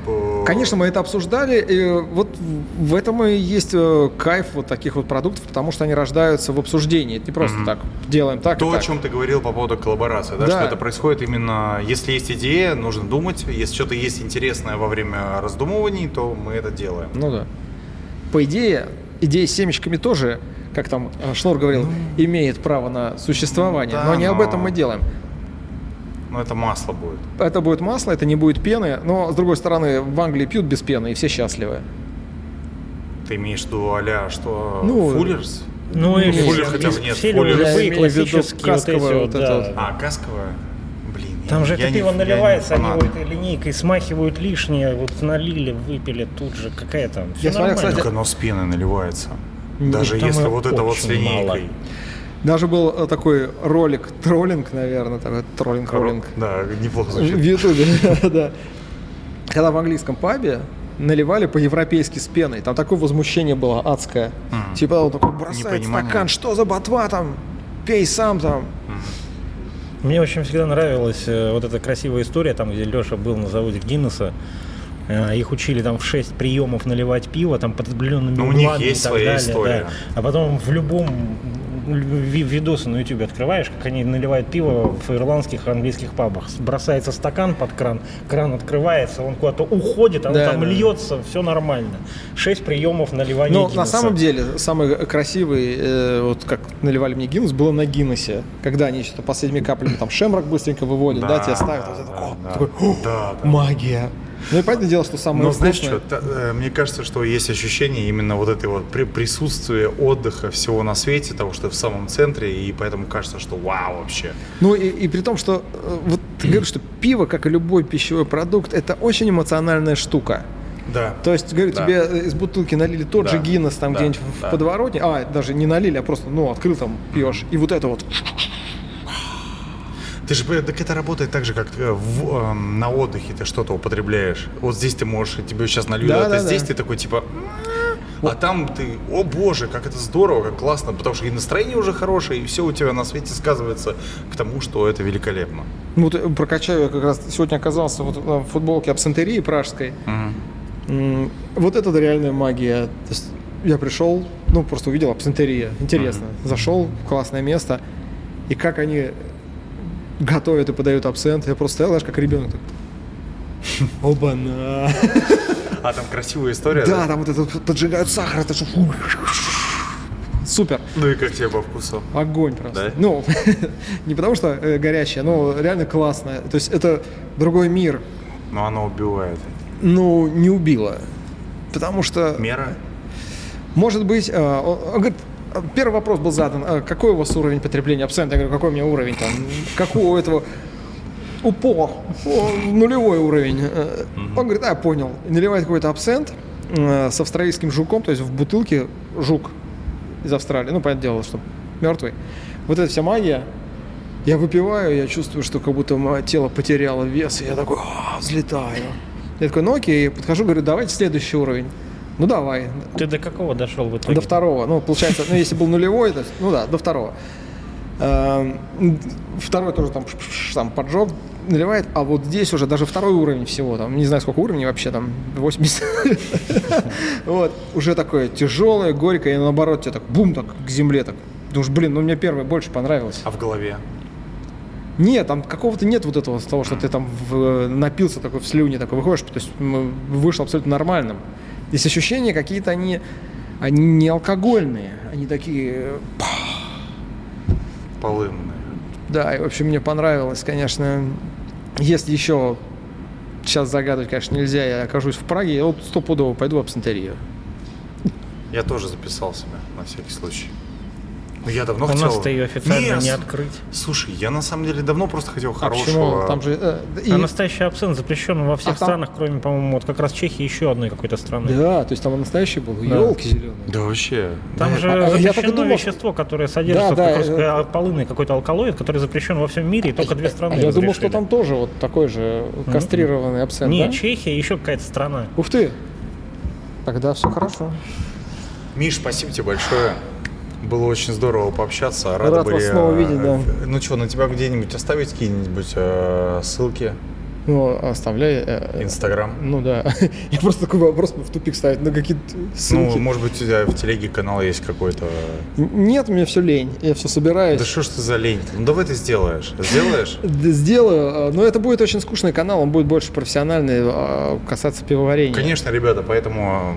Конечно, мы это обсуждали. И вот в этом и есть э, кайф вот таких вот продуктов, потому что они рождаются в обсуждении. Это не просто Мгм. так делаем так и То, о так. чем ты говорил по поводу коллаборации, да, Да. что это происходит именно, если есть идея, нужно думать, если что-то есть интересное во время раздумываний, то мы это делаем. Ну да. По идее, идея с семечками тоже, как там э, Шнур говорил, имеет право на существование. Ну. да, но не об но- этом мы делаем. Но это масло будет. Это будет масло, это не будет пены, но, с другой стороны, в Англии пьют без пены, и все счастливы. Ты имеешь в виду а Ну, что? Фуллерс? Ну, и Не, все, Фуллер хотя бы нет, все Фуллер. любые Я классические вот эти касковое вот, вот это да. вот. А, касковая? Блин, я Там не- же я это не- пиво я не наливается, они фанат. его этой линейкой смахивают лишнее, вот налили, выпили тут же, какая там. Все Я смотрел, нормально. кстати, Так оно с пеной наливается. Даже там если вот это вот с мало. линейкой. Даже был э, такой ролик, троллинг, наверное, такой троллинг-роллинг. Да, неплохо В звучит. Ютубе, [laughs] да. Когда в английском пабе наливали по-европейски с пеной. Там такое возмущение было адское. Мгм. Типа он такой бросает стакан, что за ботва там? Пей сам там. Мне очень всегда нравилась э, вот эта красивая история, там, где Леша был на заводе Гиннесса. Э, Их учили там в 6 приемов наливать пиво, там под определенными Ну, у них углами есть и так своя далее, история. да. А потом в любом ви- видосы на YouTube открываешь, как они наливают пиво в ирландских и английских пабах. Бросается стакан под кран, кран открывается, он куда-то уходит, а он Да, там да. льется, все нормально. Шесть приемов наливания Но на самом деле, самый красивый, э, вот как наливали мне Гиннес, было на Гиннесе. Когда они что-то последними каплями там шемрак быстренько выводят, да, тебе ставят. вот это, да, о, да, такой, «О, да, да. Магия. Ну и понятное дело, что самое Но знаешь вкусное- что, та- э, мне кажется, что есть ощущение именно вот этой вот при- присутствия, отдыха всего на свете, того, что в самом центре, и поэтому кажется, что вау вообще. Ну и, и при том, что э, вот ты говоришь, что пиво, как и любой пищевой продукт, это очень эмоциональная штука. Да. То есть, говорю, Да. тебе э, из бутылки налили тот Да, же Гиннес там да, где-нибудь в да. подворотне, а, даже не налили, а просто, ну, открыл там, пьешь, и вот это вот. Ты же, э, так это работает так же, как э, в, эм, на отдыхе ты что-то употребляешь. Вот здесь ты можешь, тебе сейчас нальют, Да, а ты да, здесь да. ты такой типа... «М-м-м». А там ты, о боже, как это здорово, как классно, потому что и настроение уже хорошее, и все у тебя на свете сказывается к тому, что это великолепно. Ну, вот э, прокачаю, я как раз сегодня оказался вот в футболке абсентерии пражской. М, Вот это реальная магия. То есть я пришел, ну, просто увидел абсентерия. Интересно. Зашел, классное место. И как они готовят и подают абсент. Я просто стоял, знаешь, как ребенок. Оба-на. [laughs] А там красивая история, Да, там вот это поджигают сахар. Это ж- Супер. Ну и как тебе по вкусу? Огонь просто. Да? Ну, [laughs] не потому что э, горячее, но реально классно. То есть это другой мир. Но оно убивает. Ну, не убило. Потому что... Мера? Может быть, э, он, он говорит, первый вопрос был задан, э, какой у вас уровень потребления абсента? Я говорю, какой у меня уровень там? Какой у этого? УПО, о, нулевой уровень. Э, Он говорит, а, я понял. Наливает какой-то абсент э, с австралийским жуком, то есть в бутылке жук из Австралии. Ну, понятное дело, что мертвый. Вот эта вся магия. Я выпиваю, я чувствую, что как будто мое тело потеряло вес, и я такой, «А, взлетаю. Я такой, ну окей, подхожу, говорю, давайте следующий уровень. Ну давай, Ты до какого дошел в итоге? до второго. Ну, получается, ну, если был нулевой, то ну да, до второго. Эм, Второй тоже там, там поджог наливает, а вот здесь уже даже второй уровень всего, там, не знаю, сколько уровней вообще, там, 80. [laughs] Вот, уже такое тяжелое, горькое, и наоборот тебе так, бум, так, к земле, так. Думаешь, блин, ну мне первый больше понравилось. А в голове? Нет, там какого-то нет вот этого, с того, что ты там в- напился такой в слюне, такой выходишь, то есть вышел абсолютно нормальным. Здесь ощущения какие-то, они Они не алкогольные, они такие... Полынные. Да, и в общем мне понравилось, конечно, если еще сейчас загадывать, конечно, нельзя, я окажусь в Праге, я вот стопудово пойду в абсентерию. Я тоже записал себя, на всякий случай. Ну, я давно У хотел... нас-то ее официально Не, не открыть. Слушай, я на самом деле давно просто хотел А хорошего... почему? Там же... э, и- А настоящий абсент запрещен во всех А там- странах, кроме, по-моему, вот как раз Чехии еще одной какой-то страны. Да, то есть там настоящий был, елки зеленые. Да вообще. Там Да, же а- а запрещено думал, вещество, которое содержится Да, в да, какой- э, полынный какой-то алкалоид, который запрещен во всем мире, и только две страны А я думал, что там тоже вот такой же кастрированный абсент, Не, да? Чехия, еще какая-то страна. Ух ты! Тогда все хорошо. Миш, спасибо тебе большое. Было очень здорово пообщаться. Рады Рад были, вас снова э, видеть, да. Ну что, на тебя где-нибудь оставить какие-нибудь э, ссылки? Ну, оставляй. э, Инстаграм? Ну да. [laughs] Я просто такой вопрос в тупик ставить. Ну какие-то ссылки. Ну, может быть, у тебя в телеге канал есть какой-то. Нет, мне все лень. Я все собираюсь. Да что ж ты за лень? Ну давай ты сделаешь. Сделаешь? [laughs] Да, Сделаю, э, но это будет очень скучный канал, он будет больше профессиональный, э, касаться пивоварения. Конечно, ребята, поэтому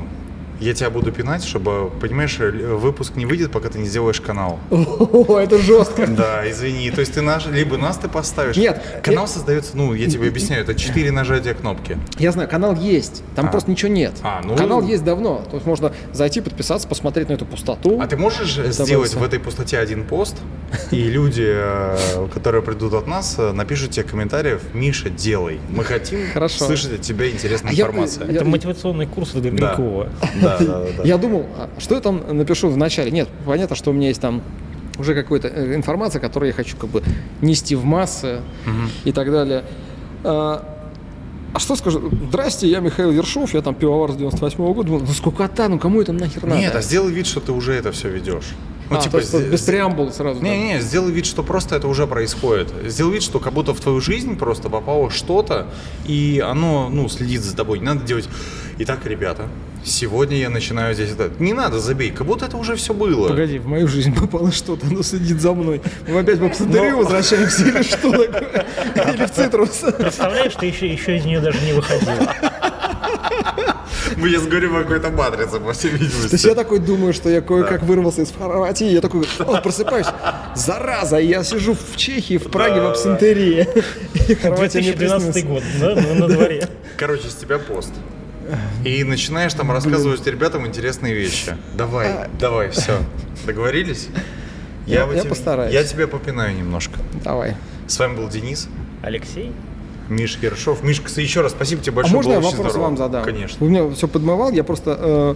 я тебя буду пинать, чтобы, понимаешь, выпуск не выйдет, пока ты не сделаешь канал. [laughs] О, это жестко. Да, извини. То есть ты наш, либо нас ты поставишь. Нет, Канал я- создается, ну, я тебе объясняю, это четыре [laughs] нажатия кнопки. Я знаю, канал есть, там А. просто ничего нет. А, ну- Канал есть давно, то есть можно зайти, подписаться, посмотреть на эту пустоту. А ты можешь сделать в этой пустоте один пост, и [laughs] люди, э, которые придут от нас, э, напишут тебе комментариев, Миша, делай. Мы хотим Хорошо. слышать от тебя интересную А я- информацию. я- Это мотивационный курс для Да. Гринькова. Да, да, да, да. Я думал, а что я там напишу в начале? Нет, понятно, что у меня есть там уже какая-то э, информация, которую я хочу как бы нести в массы и так далее. А, а что скажу? Здрасте, я Михаил Ершов, я там пивовар с 98 года. Думал, ну скукота, ну кому это нахер надо? Нет, а сделай вид, что ты уже это все ведешь. Ну, А, типа, то есть без преамбулы сразу. Не-не, сделай вид, что просто это уже происходит. Сделай вид, что как будто в твою жизнь просто попало что-то, и оно, ну, следит за тобой. Не надо делать... Итак, ребята, сегодня я начинаю здесь это... Не надо, забей, как будто это уже все было. Погоди, в мою жизнь [laughs] попало что-то, оно следит за мной. Мы опять в абсентерию возвращаемся или что такое? [laughs] Или в цитрус? Представляешь, ты еще, еще из нее даже не выходил. Мы сейчас говорим о какой-то матрице, по всей То есть видимости. я такой думаю, что я кое-как вырвался из Хорватии, я такой о, просыпаюсь, зараза, я сижу в Чехии, в Праге, в Да, абсентерии. И Хорватия мне 2012 приснилась. год, да, на дворе. Короче, с тебя пост. И начинаешь там рассказывать ребятам интересные вещи. Давай, давай, все. Договорились? Я- я тебе- постараюсь. Я тебя попинаю немножко. Давай. С вами был Денис, Алексей? Миш Ершов. Миш, еще раз спасибо тебе А большое. можно было я очень вопрос здорово. вам задам? Конечно. Вы меня все подмывал, я просто... э,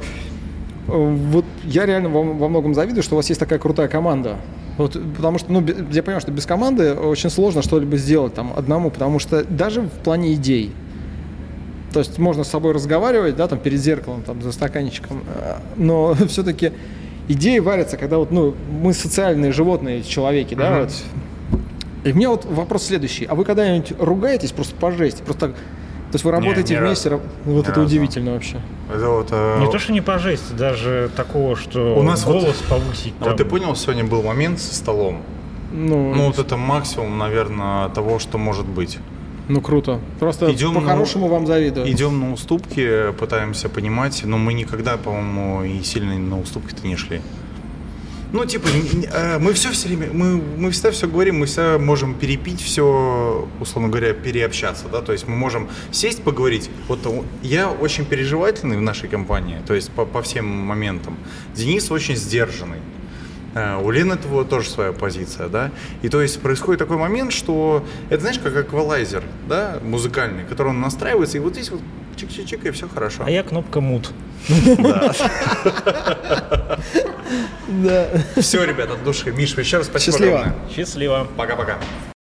э, вот я реально вам во многом завидую, что у вас есть такая крутая команда. Вот, потому что, ну, я понимаю, что без команды очень сложно что-либо сделать там одному, потому что даже в плане идей, то есть можно с собой разговаривать, да, там перед зеркалом, там за стаканчиком, э, но [laughs] все-таки идеи варятся, когда вот, ну, мы социальные животные, человеки, да, Мгм. вот. И у меня вот вопрос следующий. А вы когда-нибудь ругаетесь просто по жести? Просто так, то есть вы работаете ни вместе, разу. ра- вот это разу. удивительно вообще. Это вот, э, Не то, что не по жести, даже такого, что У нас вот- голос повысить. а вот там. ты понял, сегодня был момент со столом. Ну, Ну, вот это максимум, наверное, того, что может быть. Ну круто. Просто Идем по-хорошему вам завидую. Идем на уступки, пытаемся понимать, но мы никогда, по-моему, и сильно на уступки-то не шли. Ну, типа, э, мы все все время, мы, мы всегда все говорим, мы всегда можем перепить все, условно говоря, переобщаться, да, то есть мы можем сесть, поговорить. Вот я очень переживательный в нашей компании, то есть по, по всем моментам. Денис очень сдержанный. Э, У Лены этого тоже своя позиция, да. И то есть происходит такой момент, что это, знаешь, как эквалайзер, да, музыкальный, который он настраивается, и вот здесь вот чик-чик-чик, и все хорошо. А я кнопка мут. Да. [laughs] Все, ребят, от души. Миш, еще раз спасибо Счастливо. Счастливо. Пока-пока.